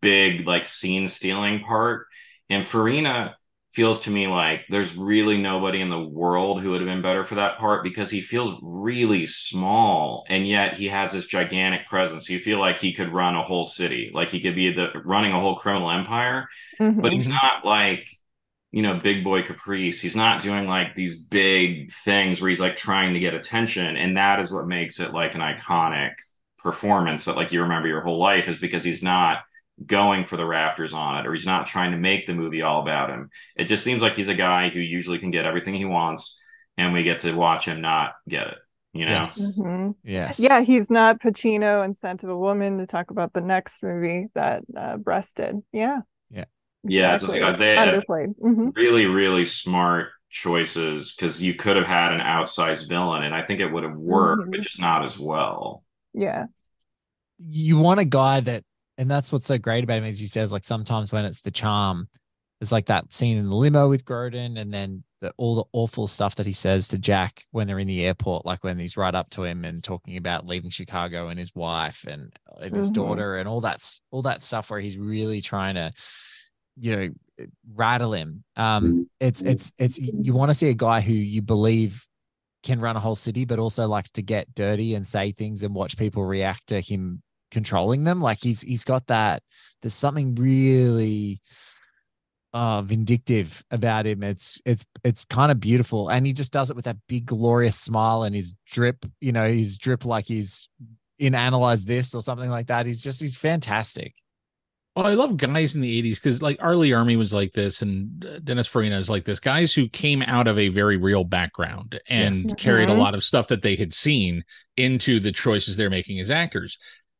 big, like scene stealing part. And Farina feels to me like there's really nobody in the world who would have been better for that part because he feels really small and yet he has this gigantic presence. You feel like he could run a whole city, like he could be the running a whole criminal empire, Mhm. but he's not like you know big boy caprice he's not doing like these big things where he's like trying to get attention and that is what makes it like an iconic performance that like you remember your whole life is because he's not going for the rafters on it or he's not trying to make the movie all about him it just seems like he's a guy who usually can get everything he wants and we get to watch him not get it you know Yes. Mhm. Yes. Yeah, he's not Pacino in Scent of a Woman to talk about the next movie that uh, Brest did. Yeah. Yeah. Yeah, just like, they- underplayed. Mhm. really really smart choices because you could have had an outsized villain and i think it would have worked Mhm. but just not as well Yeah. you want a guy that and that's what's so great about him is he says like sometimes when it's the charm it's like that scene in the limo with Grodin and then the, all the awful stuff that he says to Jack when they're in the airport like when he's right up to him and talking about leaving Chicago and his wife and, and his Mhm. daughter and all that's all that stuff where he's really trying to you know rattle him um it's it's it's you want to see a guy who you believe can run a whole city, but also likes to get dirty and say things and watch people react to him controlling them. Like he's he's got that. There's something really uh vindictive about him. It's it's it's kind of beautiful. And he just does it with that big glorious smile and his drip, you know, his drip like he's in analyze this or something like that. He's just he's fantastic. Well, I love guys in the 80s because like Arlie Army was like this and uh, Dennis Farina is like this. Guys who came out of a very real background and Yes. carried a Mhm. lot of stuff that they had seen into the choices they're making as actors.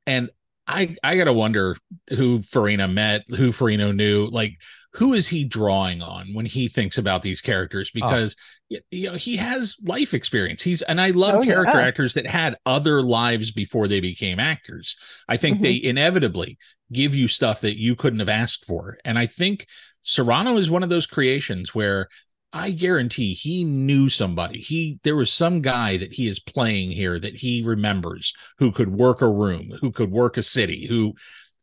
And I I gotta wonder who Farina met, who Farina knew, like who is he drawing on when he thinks about these characters? Oh. Because y- you know he has life experience. He's and I love Oh, character yeah. actors that had other lives before they became actors. I think mm-hmm. they inevitably give you stuff that you couldn't have asked for. And I think Serrano is one of those creations where I guarantee he knew somebody. He there was some guy that he is playing here that he remembers who could work a room, who could work a city, who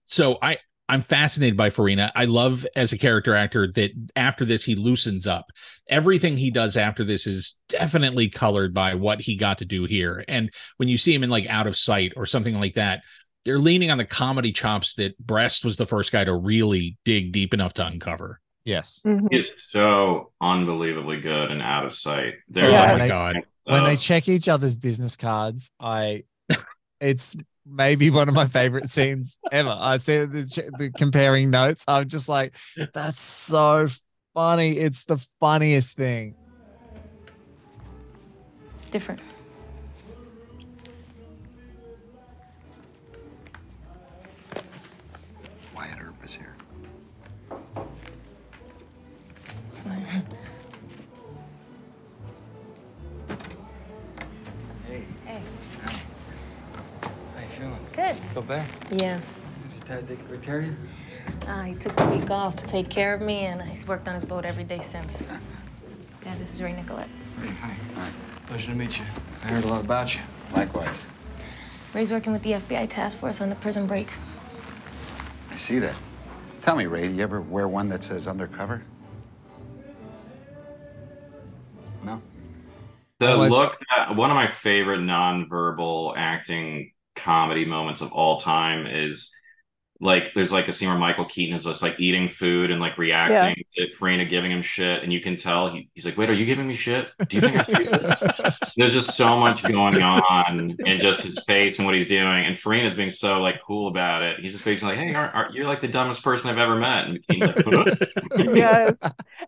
so I I'm fascinated by Farina. I love as a character actor that after this he loosens up. Everything he does after this is definitely colored by what he got to do here. And when you see him in like Out of Sight or something like that, they're leaning on the comedy chops that Brest was the first guy to really dig deep enough to uncover. Yes. Mhm. It's so unbelievably good and out of sight. There's Yeah. Oh When my they- god. When they uh, check each other's business cards, I it's maybe one of my favorite scenes ever. I see the, the comparing notes. I'm just like, that's so funny. It's the funniest thing. Different. Good. Feel better? Yeah. Did your dad take good care of you? Uh, he took a week off to take care of me, and he's worked on his boat every day since. Dad, this is Ray Nicolette. Hey, hi. Hi. Pleasure to meet you. I heard a lot about you. Likewise. Ray's working with the FBI task force on the prison break. I see that. Tell me, Ray, do you ever wear one that says undercover? No? The was- look that one of my favorite nonverbal acting comedy moments of all time is like there's like a scene where Michael Keaton is just like eating food and like reacting to Farina giving him shit, and you can tell he, he's like, "Wait, are you giving me shit? Do you think I should do this?" [laughs] There's just so much going on in just his face and what he's doing, and Farina's being so like cool about it. He's just basically like, "Hey, aren't, aren't, you're like the dumbest person I've ever met," and like, yes.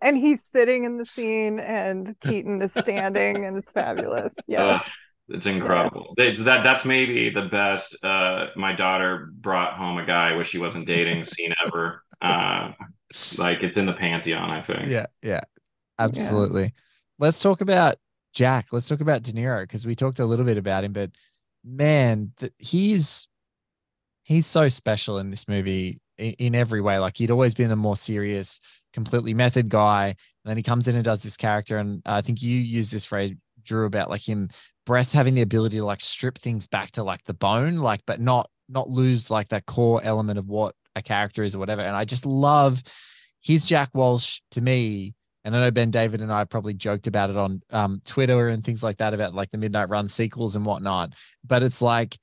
And he's sitting in the scene and Keaton is standing and it's fabulous. Yes. Ugh, it's incredible. It's that that's maybe the best. Uh, my daughter brought home a guy I wish she wasn't dating scene ever. [laughs] Uh, like it's in the pantheon, I think. Yeah, yeah, absolutely. Let's talk about Jack. Let's talk about De Niro because we talked a little bit about him, but man, th- he's he's so special in this movie in, in every way. Like he'd always been a more serious, completely method guy, and then he comes in and does this character. And I think you use this phrase, Drew, about like him, Brest having the ability to like strip things back to like the bone, like but not not lose like that core element of what a character is or whatever. And I just love he's Jack Walsh to me. And I know Ben David and I probably joked about it on um, Twitter and things like that about like the Midnight Run sequels and whatnot. But it's like,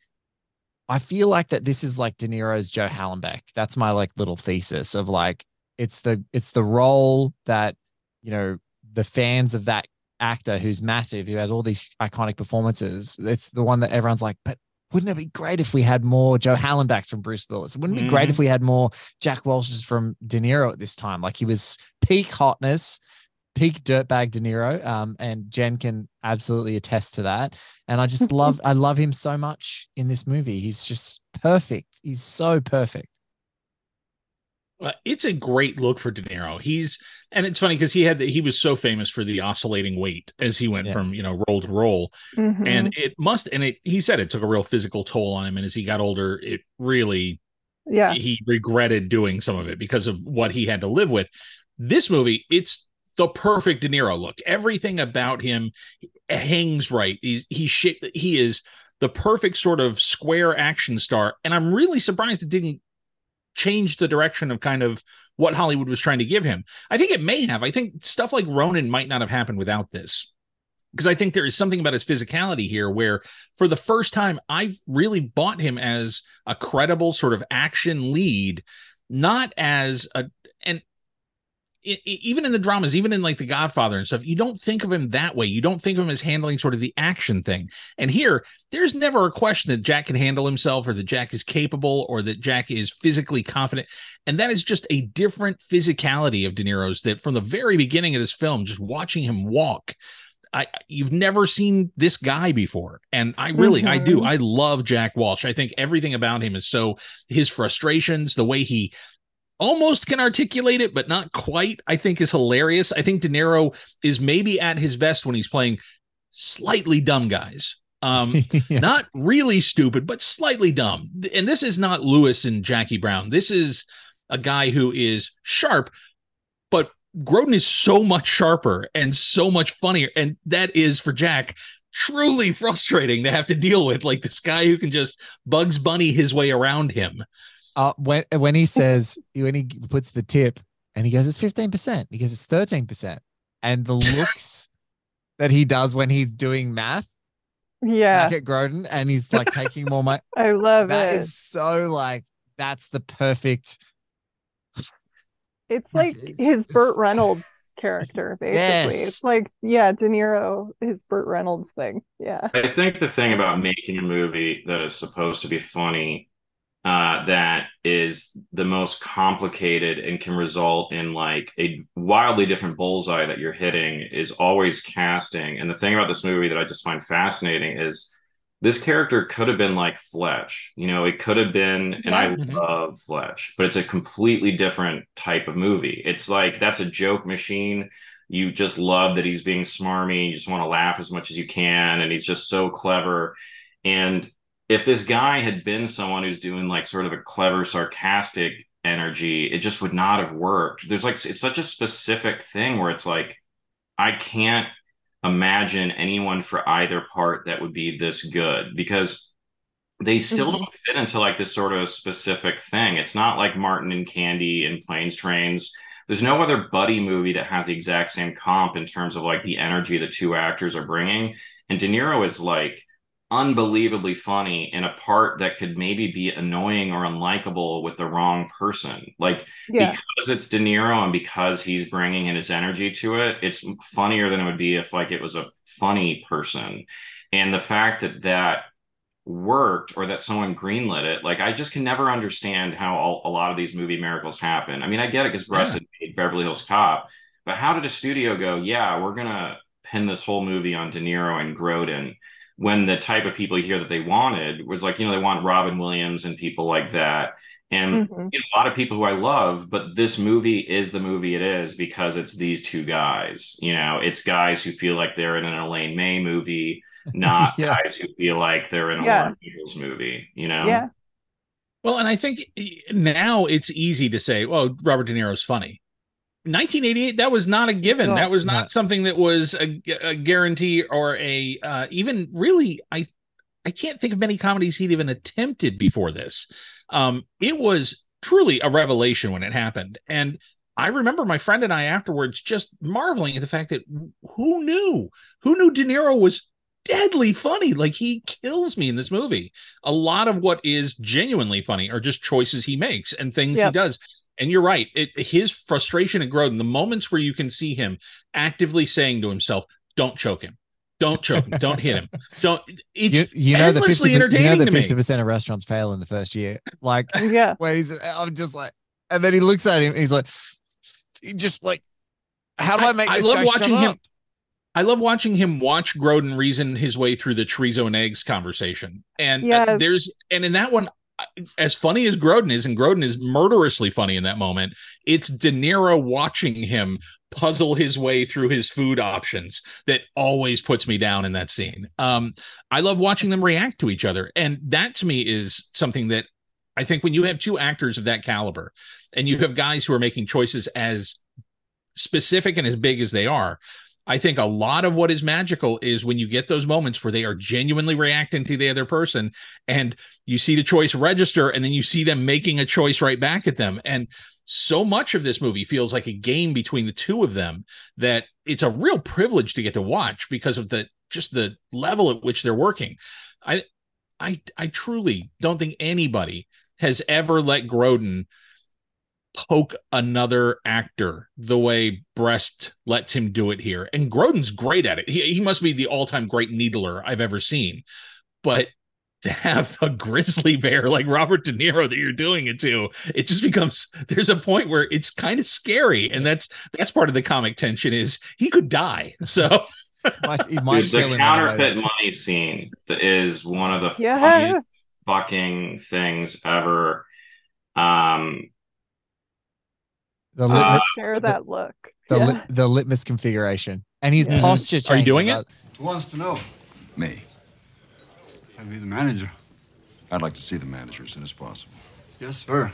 I feel like that this is like De Niro's Joe Hallenbeck. That's my like little thesis of like it's the it's the role that you know the fans of that actor who's massive, who has all these iconic performances. It's the one that everyone's like, but wouldn't it be great if we had more Joe Hallenbecks from Bruce Willis? Wouldn't it be great if Mhm. we had more Jack Walsh's from De Niro at this time? Like he was peak hotness, peak dirtbag De Niro. Um, and Jen can absolutely attest to that. And I just [laughs] love, I love him so much in this movie. He's just perfect. He's so perfect. Uh, it's a great look for De Niro. He's and it's funny because he had he was so famous for the oscillating weight as he went Yeah. from you know roll to roll, Mhm. and it must and it he said it took a real physical toll on him, and as he got older, it really yeah. he regretted doing some of it because of what he had to live with. This movie, it's the perfect De Niro look. Everything about him hangs right. He's he shit. He is the perfect sort of square action star, and I'm really surprised it didn't change the direction of kind of what Hollywood was trying to give him. I think it may have. I think stuff like Ronin might not have happened without this. Because I think there is something about his physicality here where, for the first time, I've really bought him as a credible sort of action lead, not as a, and i- i- even in the dramas, even in like The Godfather and stuff, you don't think of him that way. You don't think of him as handling sort of the action thing. And here, there's never a question that Jack can handle himself or that Jack is capable or that Jack is physically confident. And that is just a different physicality of De Niro's that from the very beginning of this film, just watching him walk. I you've never seen this guy before. And I really I do. Mhm. I love Jack Walsh. I think everything about him is so his frustrations, the way he almost can articulate it, but not quite, I think is hilarious. I think De Niro is maybe at his best when he's playing slightly dumb guys. Um, [laughs] Yeah. not really stupid, but slightly dumb. And this is not Louis and Jackie Brown. This is a guy who is sharp, but Grodin is so much sharper and so much funnier. And that is for Jack truly frustrating to have to deal with. Like this guy who can just Bugs Bunny his way around him. Uh, when when he says [laughs] when he puts the tip and he goes, it's fifteen percent. He goes, it's thirteen percent. And the [laughs] looks that he does when he's doing math Yeah. back at Grodin and he's like taking more money. [laughs] I love That That is so like that's the perfect. It's Like, like it's- his it's- Burt Reynolds character, basically. Yes. It's like, yeah, De Niro, his Burt Reynolds thing. Yeah. I think the thing about making a movie that is supposed to be funny, uh, that is the most complicated and can result in like a wildly different bullseye that you're hitting is always casting. And the thing about this movie that I just find fascinating is this character could have been like Fletch. You know, it could have been, and I Mhm. love Fletch, but it's a completely different type of movie. It's like that's a joke machine. You just love that he's being smarmy. You just want to laugh as much as you can, and he's just so clever. And if this guy had been someone who's doing like sort of a clever, sarcastic energy, it just would not have worked. There's like it's such a specific thing where it's like I can't imagine anyone for either part that would be this good because they still Mhm. don't fit into like this sort of specific thing. It's not like Martin and Candy and Planes Trains. There's no other buddy movie that has the exact same comp in terms of like the energy the two actors are bringing. And De Niro is like unbelievably funny in a part that could maybe be annoying or unlikable with the wrong person. Like Yeah. because it's De Niro and because he's bringing in his energy to it, it's funnier than it would be if like it was a funny person. And the fact that that worked or that someone greenlit it, like I just can never understand how all, a lot of these movie miracles happen. I mean, I get it because Brest Yeah. made Beverly Hills Cop, but how did a studio go, yeah, we're gonna pin this whole movie on De Niro and Grodin when the type of people here that they wanted was like, you know, they want Robin Williams and people like that. And Mhm. you know, a lot of people who I love, but this movie is the movie it is because it's these two guys. You know, it's guys who feel like they're in an Elaine May movie, not [laughs] Yes. guys who feel like they're in a Yeah. Warren Beatty movie. You know, Yeah. Well, and I think now it's easy to say, well, Robert De Niro's funny. 1988, that was not a given. No. that was not No. something that was a, a guarantee or a uh, even really. I I can't think of many comedies he'd even attempted before this. Um, it was truly a revelation when it happened, and I remember my friend and I afterwards just marveling at the fact that who knew? Who knew De Niro was deadly funny? Like he kills me in this movie. A lot of what is genuinely funny are just choices he makes and things Yep. he does. And you're right. It, his frustration at Grodin, the moments where you can see him actively saying to himself, "Don't choke him, don't choke him, don't hit him, [laughs] don't." It's you, you know the endlessly 50, you know entertaining the to me. fifty percent of restaurants fail in the first year. Like Yeah. when he's I'm just like and then he looks at him and he's like he just like how do I, make I this love guy shut watching him. up? I love watching him watch Grodin reason his way through the chorizo and eggs conversation. And uh, there's and in that one, uh, as funny as Grodin is, and Grodin is murderously funny in that moment, it's De Niro watching him puzzle his way through his food options that always puts me down in that scene. Um, I love watching them react to each other, and that to me is something that I think when you have two actors of that caliber, and you have guys who are making choices as specific and as big as they are. I think a lot of what is magical is when you get those moments where they are genuinely reacting to the other person and you see the choice register and then you see them making a choice right back at them. And so much of this movie feels like a game between the two of them that it's a real privilege to get to watch because of the just the level at which they're working. I I I truly don't think anybody has ever let Grodin poke another actor the way Brest lets him do it here. And Grodin's great at it. He, he must be the all time great needler I've ever seen. But to have a grizzly bear like Robert De Niro that you're doing it to, it just becomes there's a point where it's kind of scary. And that's that's part of the comic tension is he could die. So [laughs] Might, he Dude, the him in a way counterfeit that- money scene that is one of the Yes. funniest fucking things ever. Um, the, Uh, litmus, Share that look. the, yeah. lit- the litmus configuration and his Yeah. posture Are you doing it? Who wants to know? Me. I'd be the manager. I'd like to see the manager as soon as possible. Yes, sir.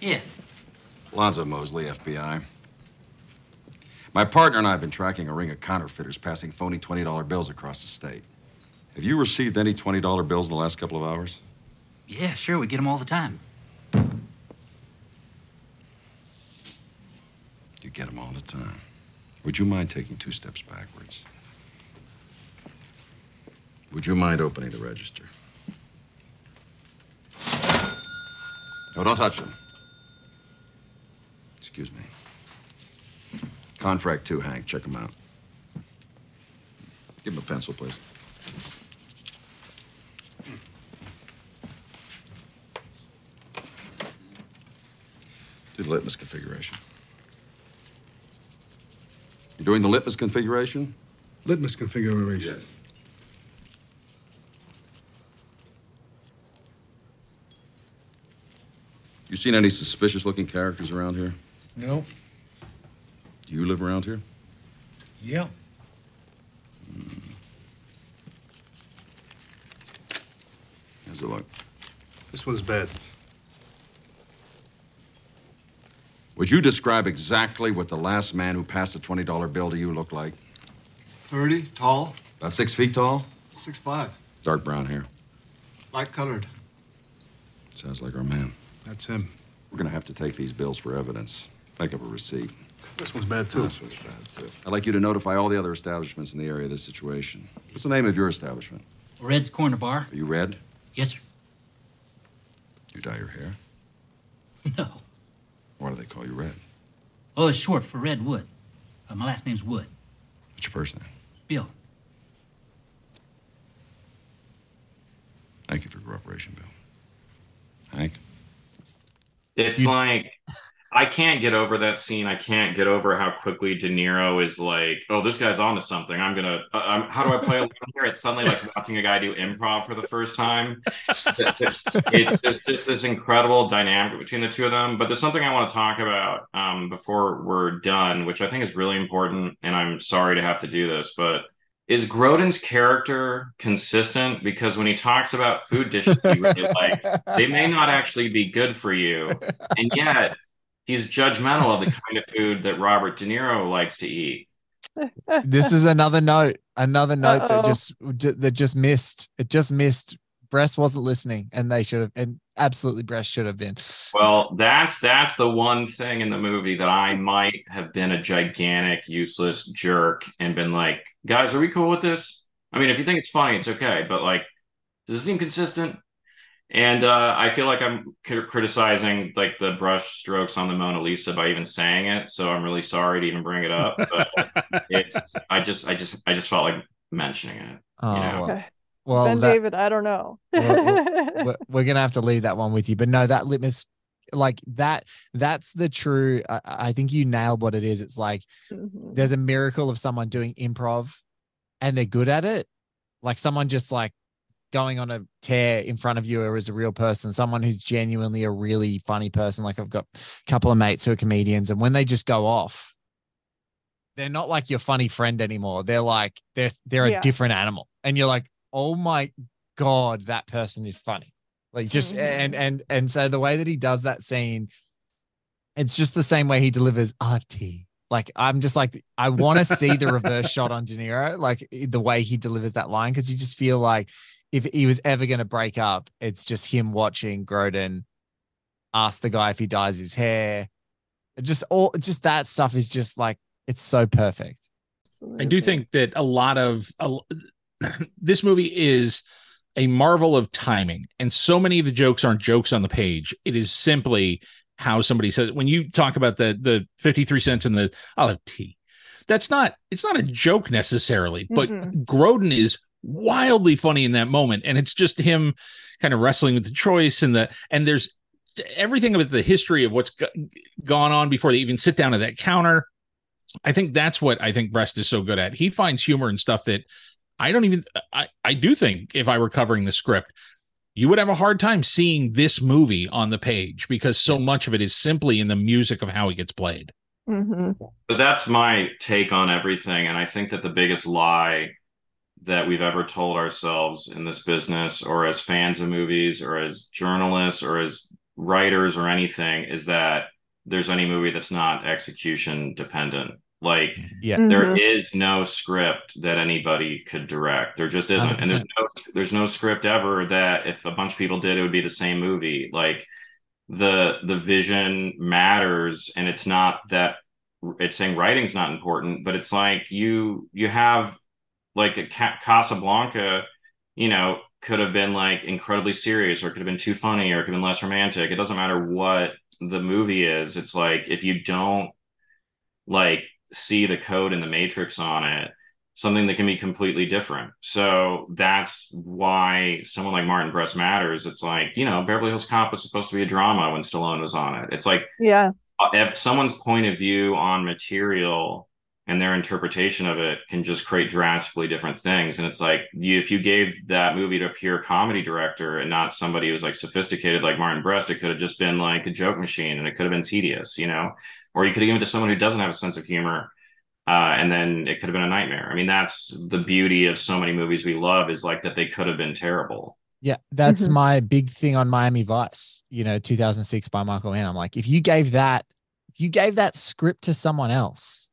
Yeah. Lonzo Mosely, FBI. My partner and I have been tracking a ring of counterfeiters passing phony $20 bills across the state. Have you received any $20 bills in the last couple of hours? Yeah, sure. We get them all the time. You get them all the time. Would you mind taking two steps backwards? Would you mind opening the register? No, don't touch them. Excuse me. Contract two, Hank. Check them out. Give him a pencil, please. Do the litmus configuration. You're doing the litmus configuration? Litmus configuration. Yes. You seen any suspicious looking characters around here? No. Do you live around here? Yeah. Hmm. How's it look? This one's bad. Would you describe exactly what the last man who passed a $20 bill to you looked like? 30, tall, About six feet tall? six five, Dark brown hair. light colored. Sounds like our man. That's him. We're gonna have to take these bills for evidence. Make up a receipt. This one's bad too. This one's bad, too. I'd like you to notify all the other establishments in the area of this situation. What's the name of your establishment? Red's Corner Bar? Are you Red? Yes, sir. You dye your hair? No. Why do they call you Red? Oh, it's short for Red Wood. Uh, my last name's Wood. What's your first name? Bill. Thank you for your cooperation, Bill. Hank? It's You- like I can't get over that scene. I can't get over how quickly De Niro is like, "Oh, this guy's onto something. I'm gonna. Uh, I'm, how do I play along here?" It's suddenly like watching a guy do improv for the first time. It's, it's, it's just this incredible dynamic between the two of them. But there's something I want to talk about um, before we're done, which I think is really important. And I'm sorry to have to do this, but is Grodin's character consistent? Because when he talks about food dishes, he really like they may not actually be good for you, and yet he's judgmental of the kind of [laughs] food that Robert De Niro likes to eat. this is another note, another note Uh-oh. that just that just missed. It just missed. Brest wasn't listening, and they should have, and absolutely, Brest should have been. Well, that's that's the one thing in the movie that I might have been a gigantic useless jerk and been like, guys, are we cool with this? I mean, if you think it's funny, it's okay, but like, does it seem consistent? And uh, I feel like I'm c- criticizing like the brush strokes on the Mona Lisa by even saying it, so I'm really sorry to even bring it up. But [laughs] it's I just I just I just felt like mentioning it. Oh, you know? well, well, ben that- David, I don't know. [laughs] we're, we're gonna have to leave that one with you. But no, that litmus, like that, that's the true. I, I think you nailed what it is. It's like Mhm. there's a miracle of someone doing improv, and they're good at it. Like someone just like going on a tear in front of you or as a real person, someone who's genuinely a really funny person. Like I've got a couple of mates who are comedians, and when they just go off, they're not like your funny friend anymore. They're like they're they're Yeah. a different animal, and you're like, oh my god, that person is funny. Like just Mhm. and and and so the way that he does that scene, it's just the same way he delivers. Tea. Like I'm just like I want to see the reverse [laughs] shot on De Niro, like the way he delivers that line, because you just feel like if he was ever going to break up, it's just him watching Grodin ask the guy if he dyes his hair. Just all just that stuff is just like it's so perfect. I do think that a lot of a, [clears throat] this movie is a marvel of timing, and so many of the jokes aren't jokes on the page. It is simply how somebody says when you talk about the the fifty three cents and the I'll have tea. That's not it's not a joke necessarily, but Mhm. Grodin is wildly funny in that moment, and it's just him kind of wrestling with the choice and the and there's everything about the history of what's go- gone on before they even sit down at that counter. I think that's what I think Brest is so good at. He finds humor and stuff that I don't even I, I do think if I were covering the script, you would have a hard time seeing this movie on the page because so much of it is simply in the music of how it gets played. hmm But that's my take on everything. And I think that the biggest lie that we've ever told ourselves in this business, or as fans of movies, or as journalists, or as writers, or anything, is that there's any movie that's not execution dependent. Like, Yeah. there Mhm. is no script that anybody could direct. There just isn't. And there's no there's no script ever that if a bunch of people did, it would be the same movie. Like the the vision matters, and it's not that it's saying writing's not important, but it's like you you have like a Ca- Casablanca, you know, could have been like incredibly serious, or it could have been too funny, or it could have been less romantic. It doesn't matter what the movie is. It's like if you don't like see the code in the matrix on it something that can be completely different so that's why someone like martin brest matters it's like you know beverly hills cop was supposed to be a drama when stallone was on it it's like Yeah. uh, if someone's point of view on material and their interpretation of it can just create drastically different things and it's like you, if you gave that movie to a pure comedy director and not somebody who's like sophisticated like martin brest it could have just been like a joke machine and it could have been tedious you know or you could have given it to someone who doesn't have a sense of humor uh, and then it could have been a nightmare i mean that's the beauty of so many movies we love is like that they could have been terrible Yeah, that's Mhm. my big thing on Miami Vice, you know, 2006 by Michael Mann. I'm like, if you gave that, if you gave that script to someone else,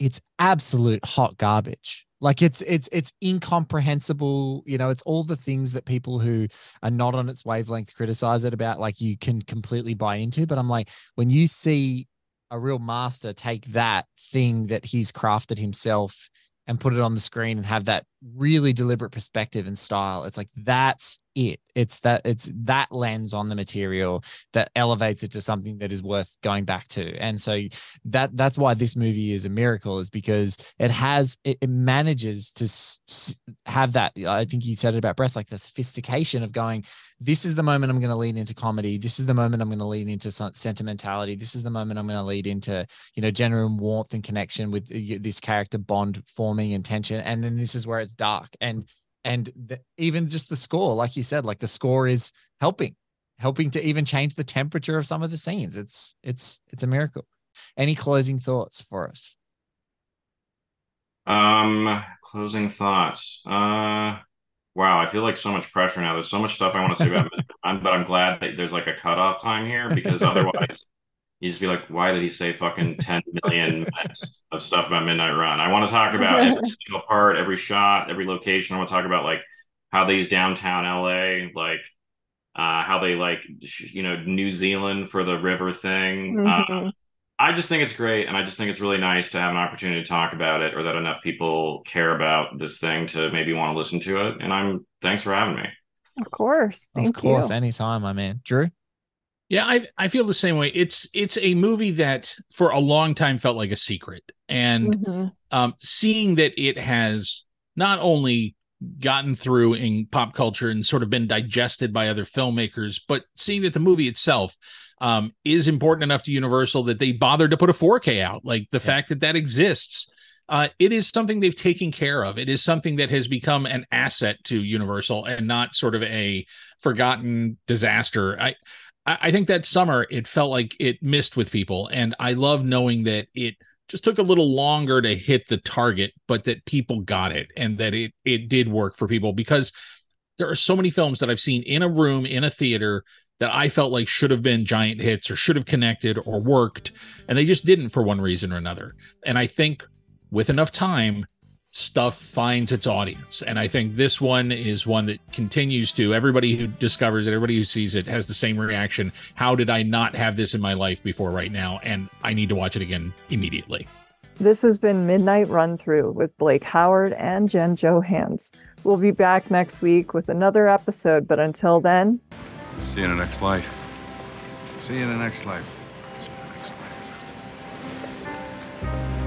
it's absolute hot garbage. Like it's it's it's incomprehensible, you know, it's all the things that people who are not on its wavelength criticize it about, like you can completely buy into. But I'm like, when you see a real master take that thing that he's crafted himself and put it on the screen and have that really deliberate perspective and style. It's like that's it. It's that it's that lens on the material that elevates it to something that is worth going back to. And so that that's why this movie is a miracle, is because it has it, it manages to s- have that. I think you said it about Brest, like the sophistication of going. This is the moment I'm going to lean into comedy. This is the moment I'm going to lean into sen- sentimentality. This is the moment I'm going to lead into you know genuine warmth and connection with uh, this character bond forming and tension and then this is where it's dark and and the, even just the score like you said like the score is helping helping to even change the temperature of some of the scenes it's it's it's a miracle any closing thoughts for us Um, closing thoughts. Uh, wow, I feel like so much pressure now. There's so much stuff I want to say about [laughs] but I'm glad that there's like a cutoff time here because [laughs] otherwise you just be like, why did he say fucking 10 million minutes of stuff about Midnight Run? I want to talk about [laughs] every single part, every shot, every location. I want to talk about like how they use downtown LA, like uh, how they like, you know, New Zealand for the river thing. Mhm. Uh, I just think it's great. And I just think it's really nice to have an opportunity to talk about it or that enough people care about this thing to maybe want to listen to it. And I'm, thanks for having me. Of course. Thank of course, you. anytime, my man. Drew? Yeah, I I feel the same way. It's it's a movie that for a long time felt like a secret, and Mhm. um, seeing that it has not only gotten through in pop culture and sort of been digested by other filmmakers, but seeing that the movie itself um, is important enough to Universal that they bothered to put a 4K out, like the fact that that exists. Uh, it is something they've taken care of. It is something that has become an asset to Universal and not sort of a forgotten disaster. I I think that summer it felt like it missed with people, and I love knowing that it just took a little longer to hit the target, but that people got it and that it it did work for people because there are so many films that I've seen in a room in a theater that I felt like should have been giant hits or should have connected or worked, and they just didn't for one reason or another. And I think with enough time, stuff finds its audience. And I think this one is one that continues to everybody who discovers it, everybody who sees it has the same reaction. How did I not have this in my life before right now? And I need to watch it again immediately. This has been Midnight Run Through with Blake Howard and Jen Johans. We'll be back next week with another episode, but until then, see you in the next life. See you in the next life. See you in the next life.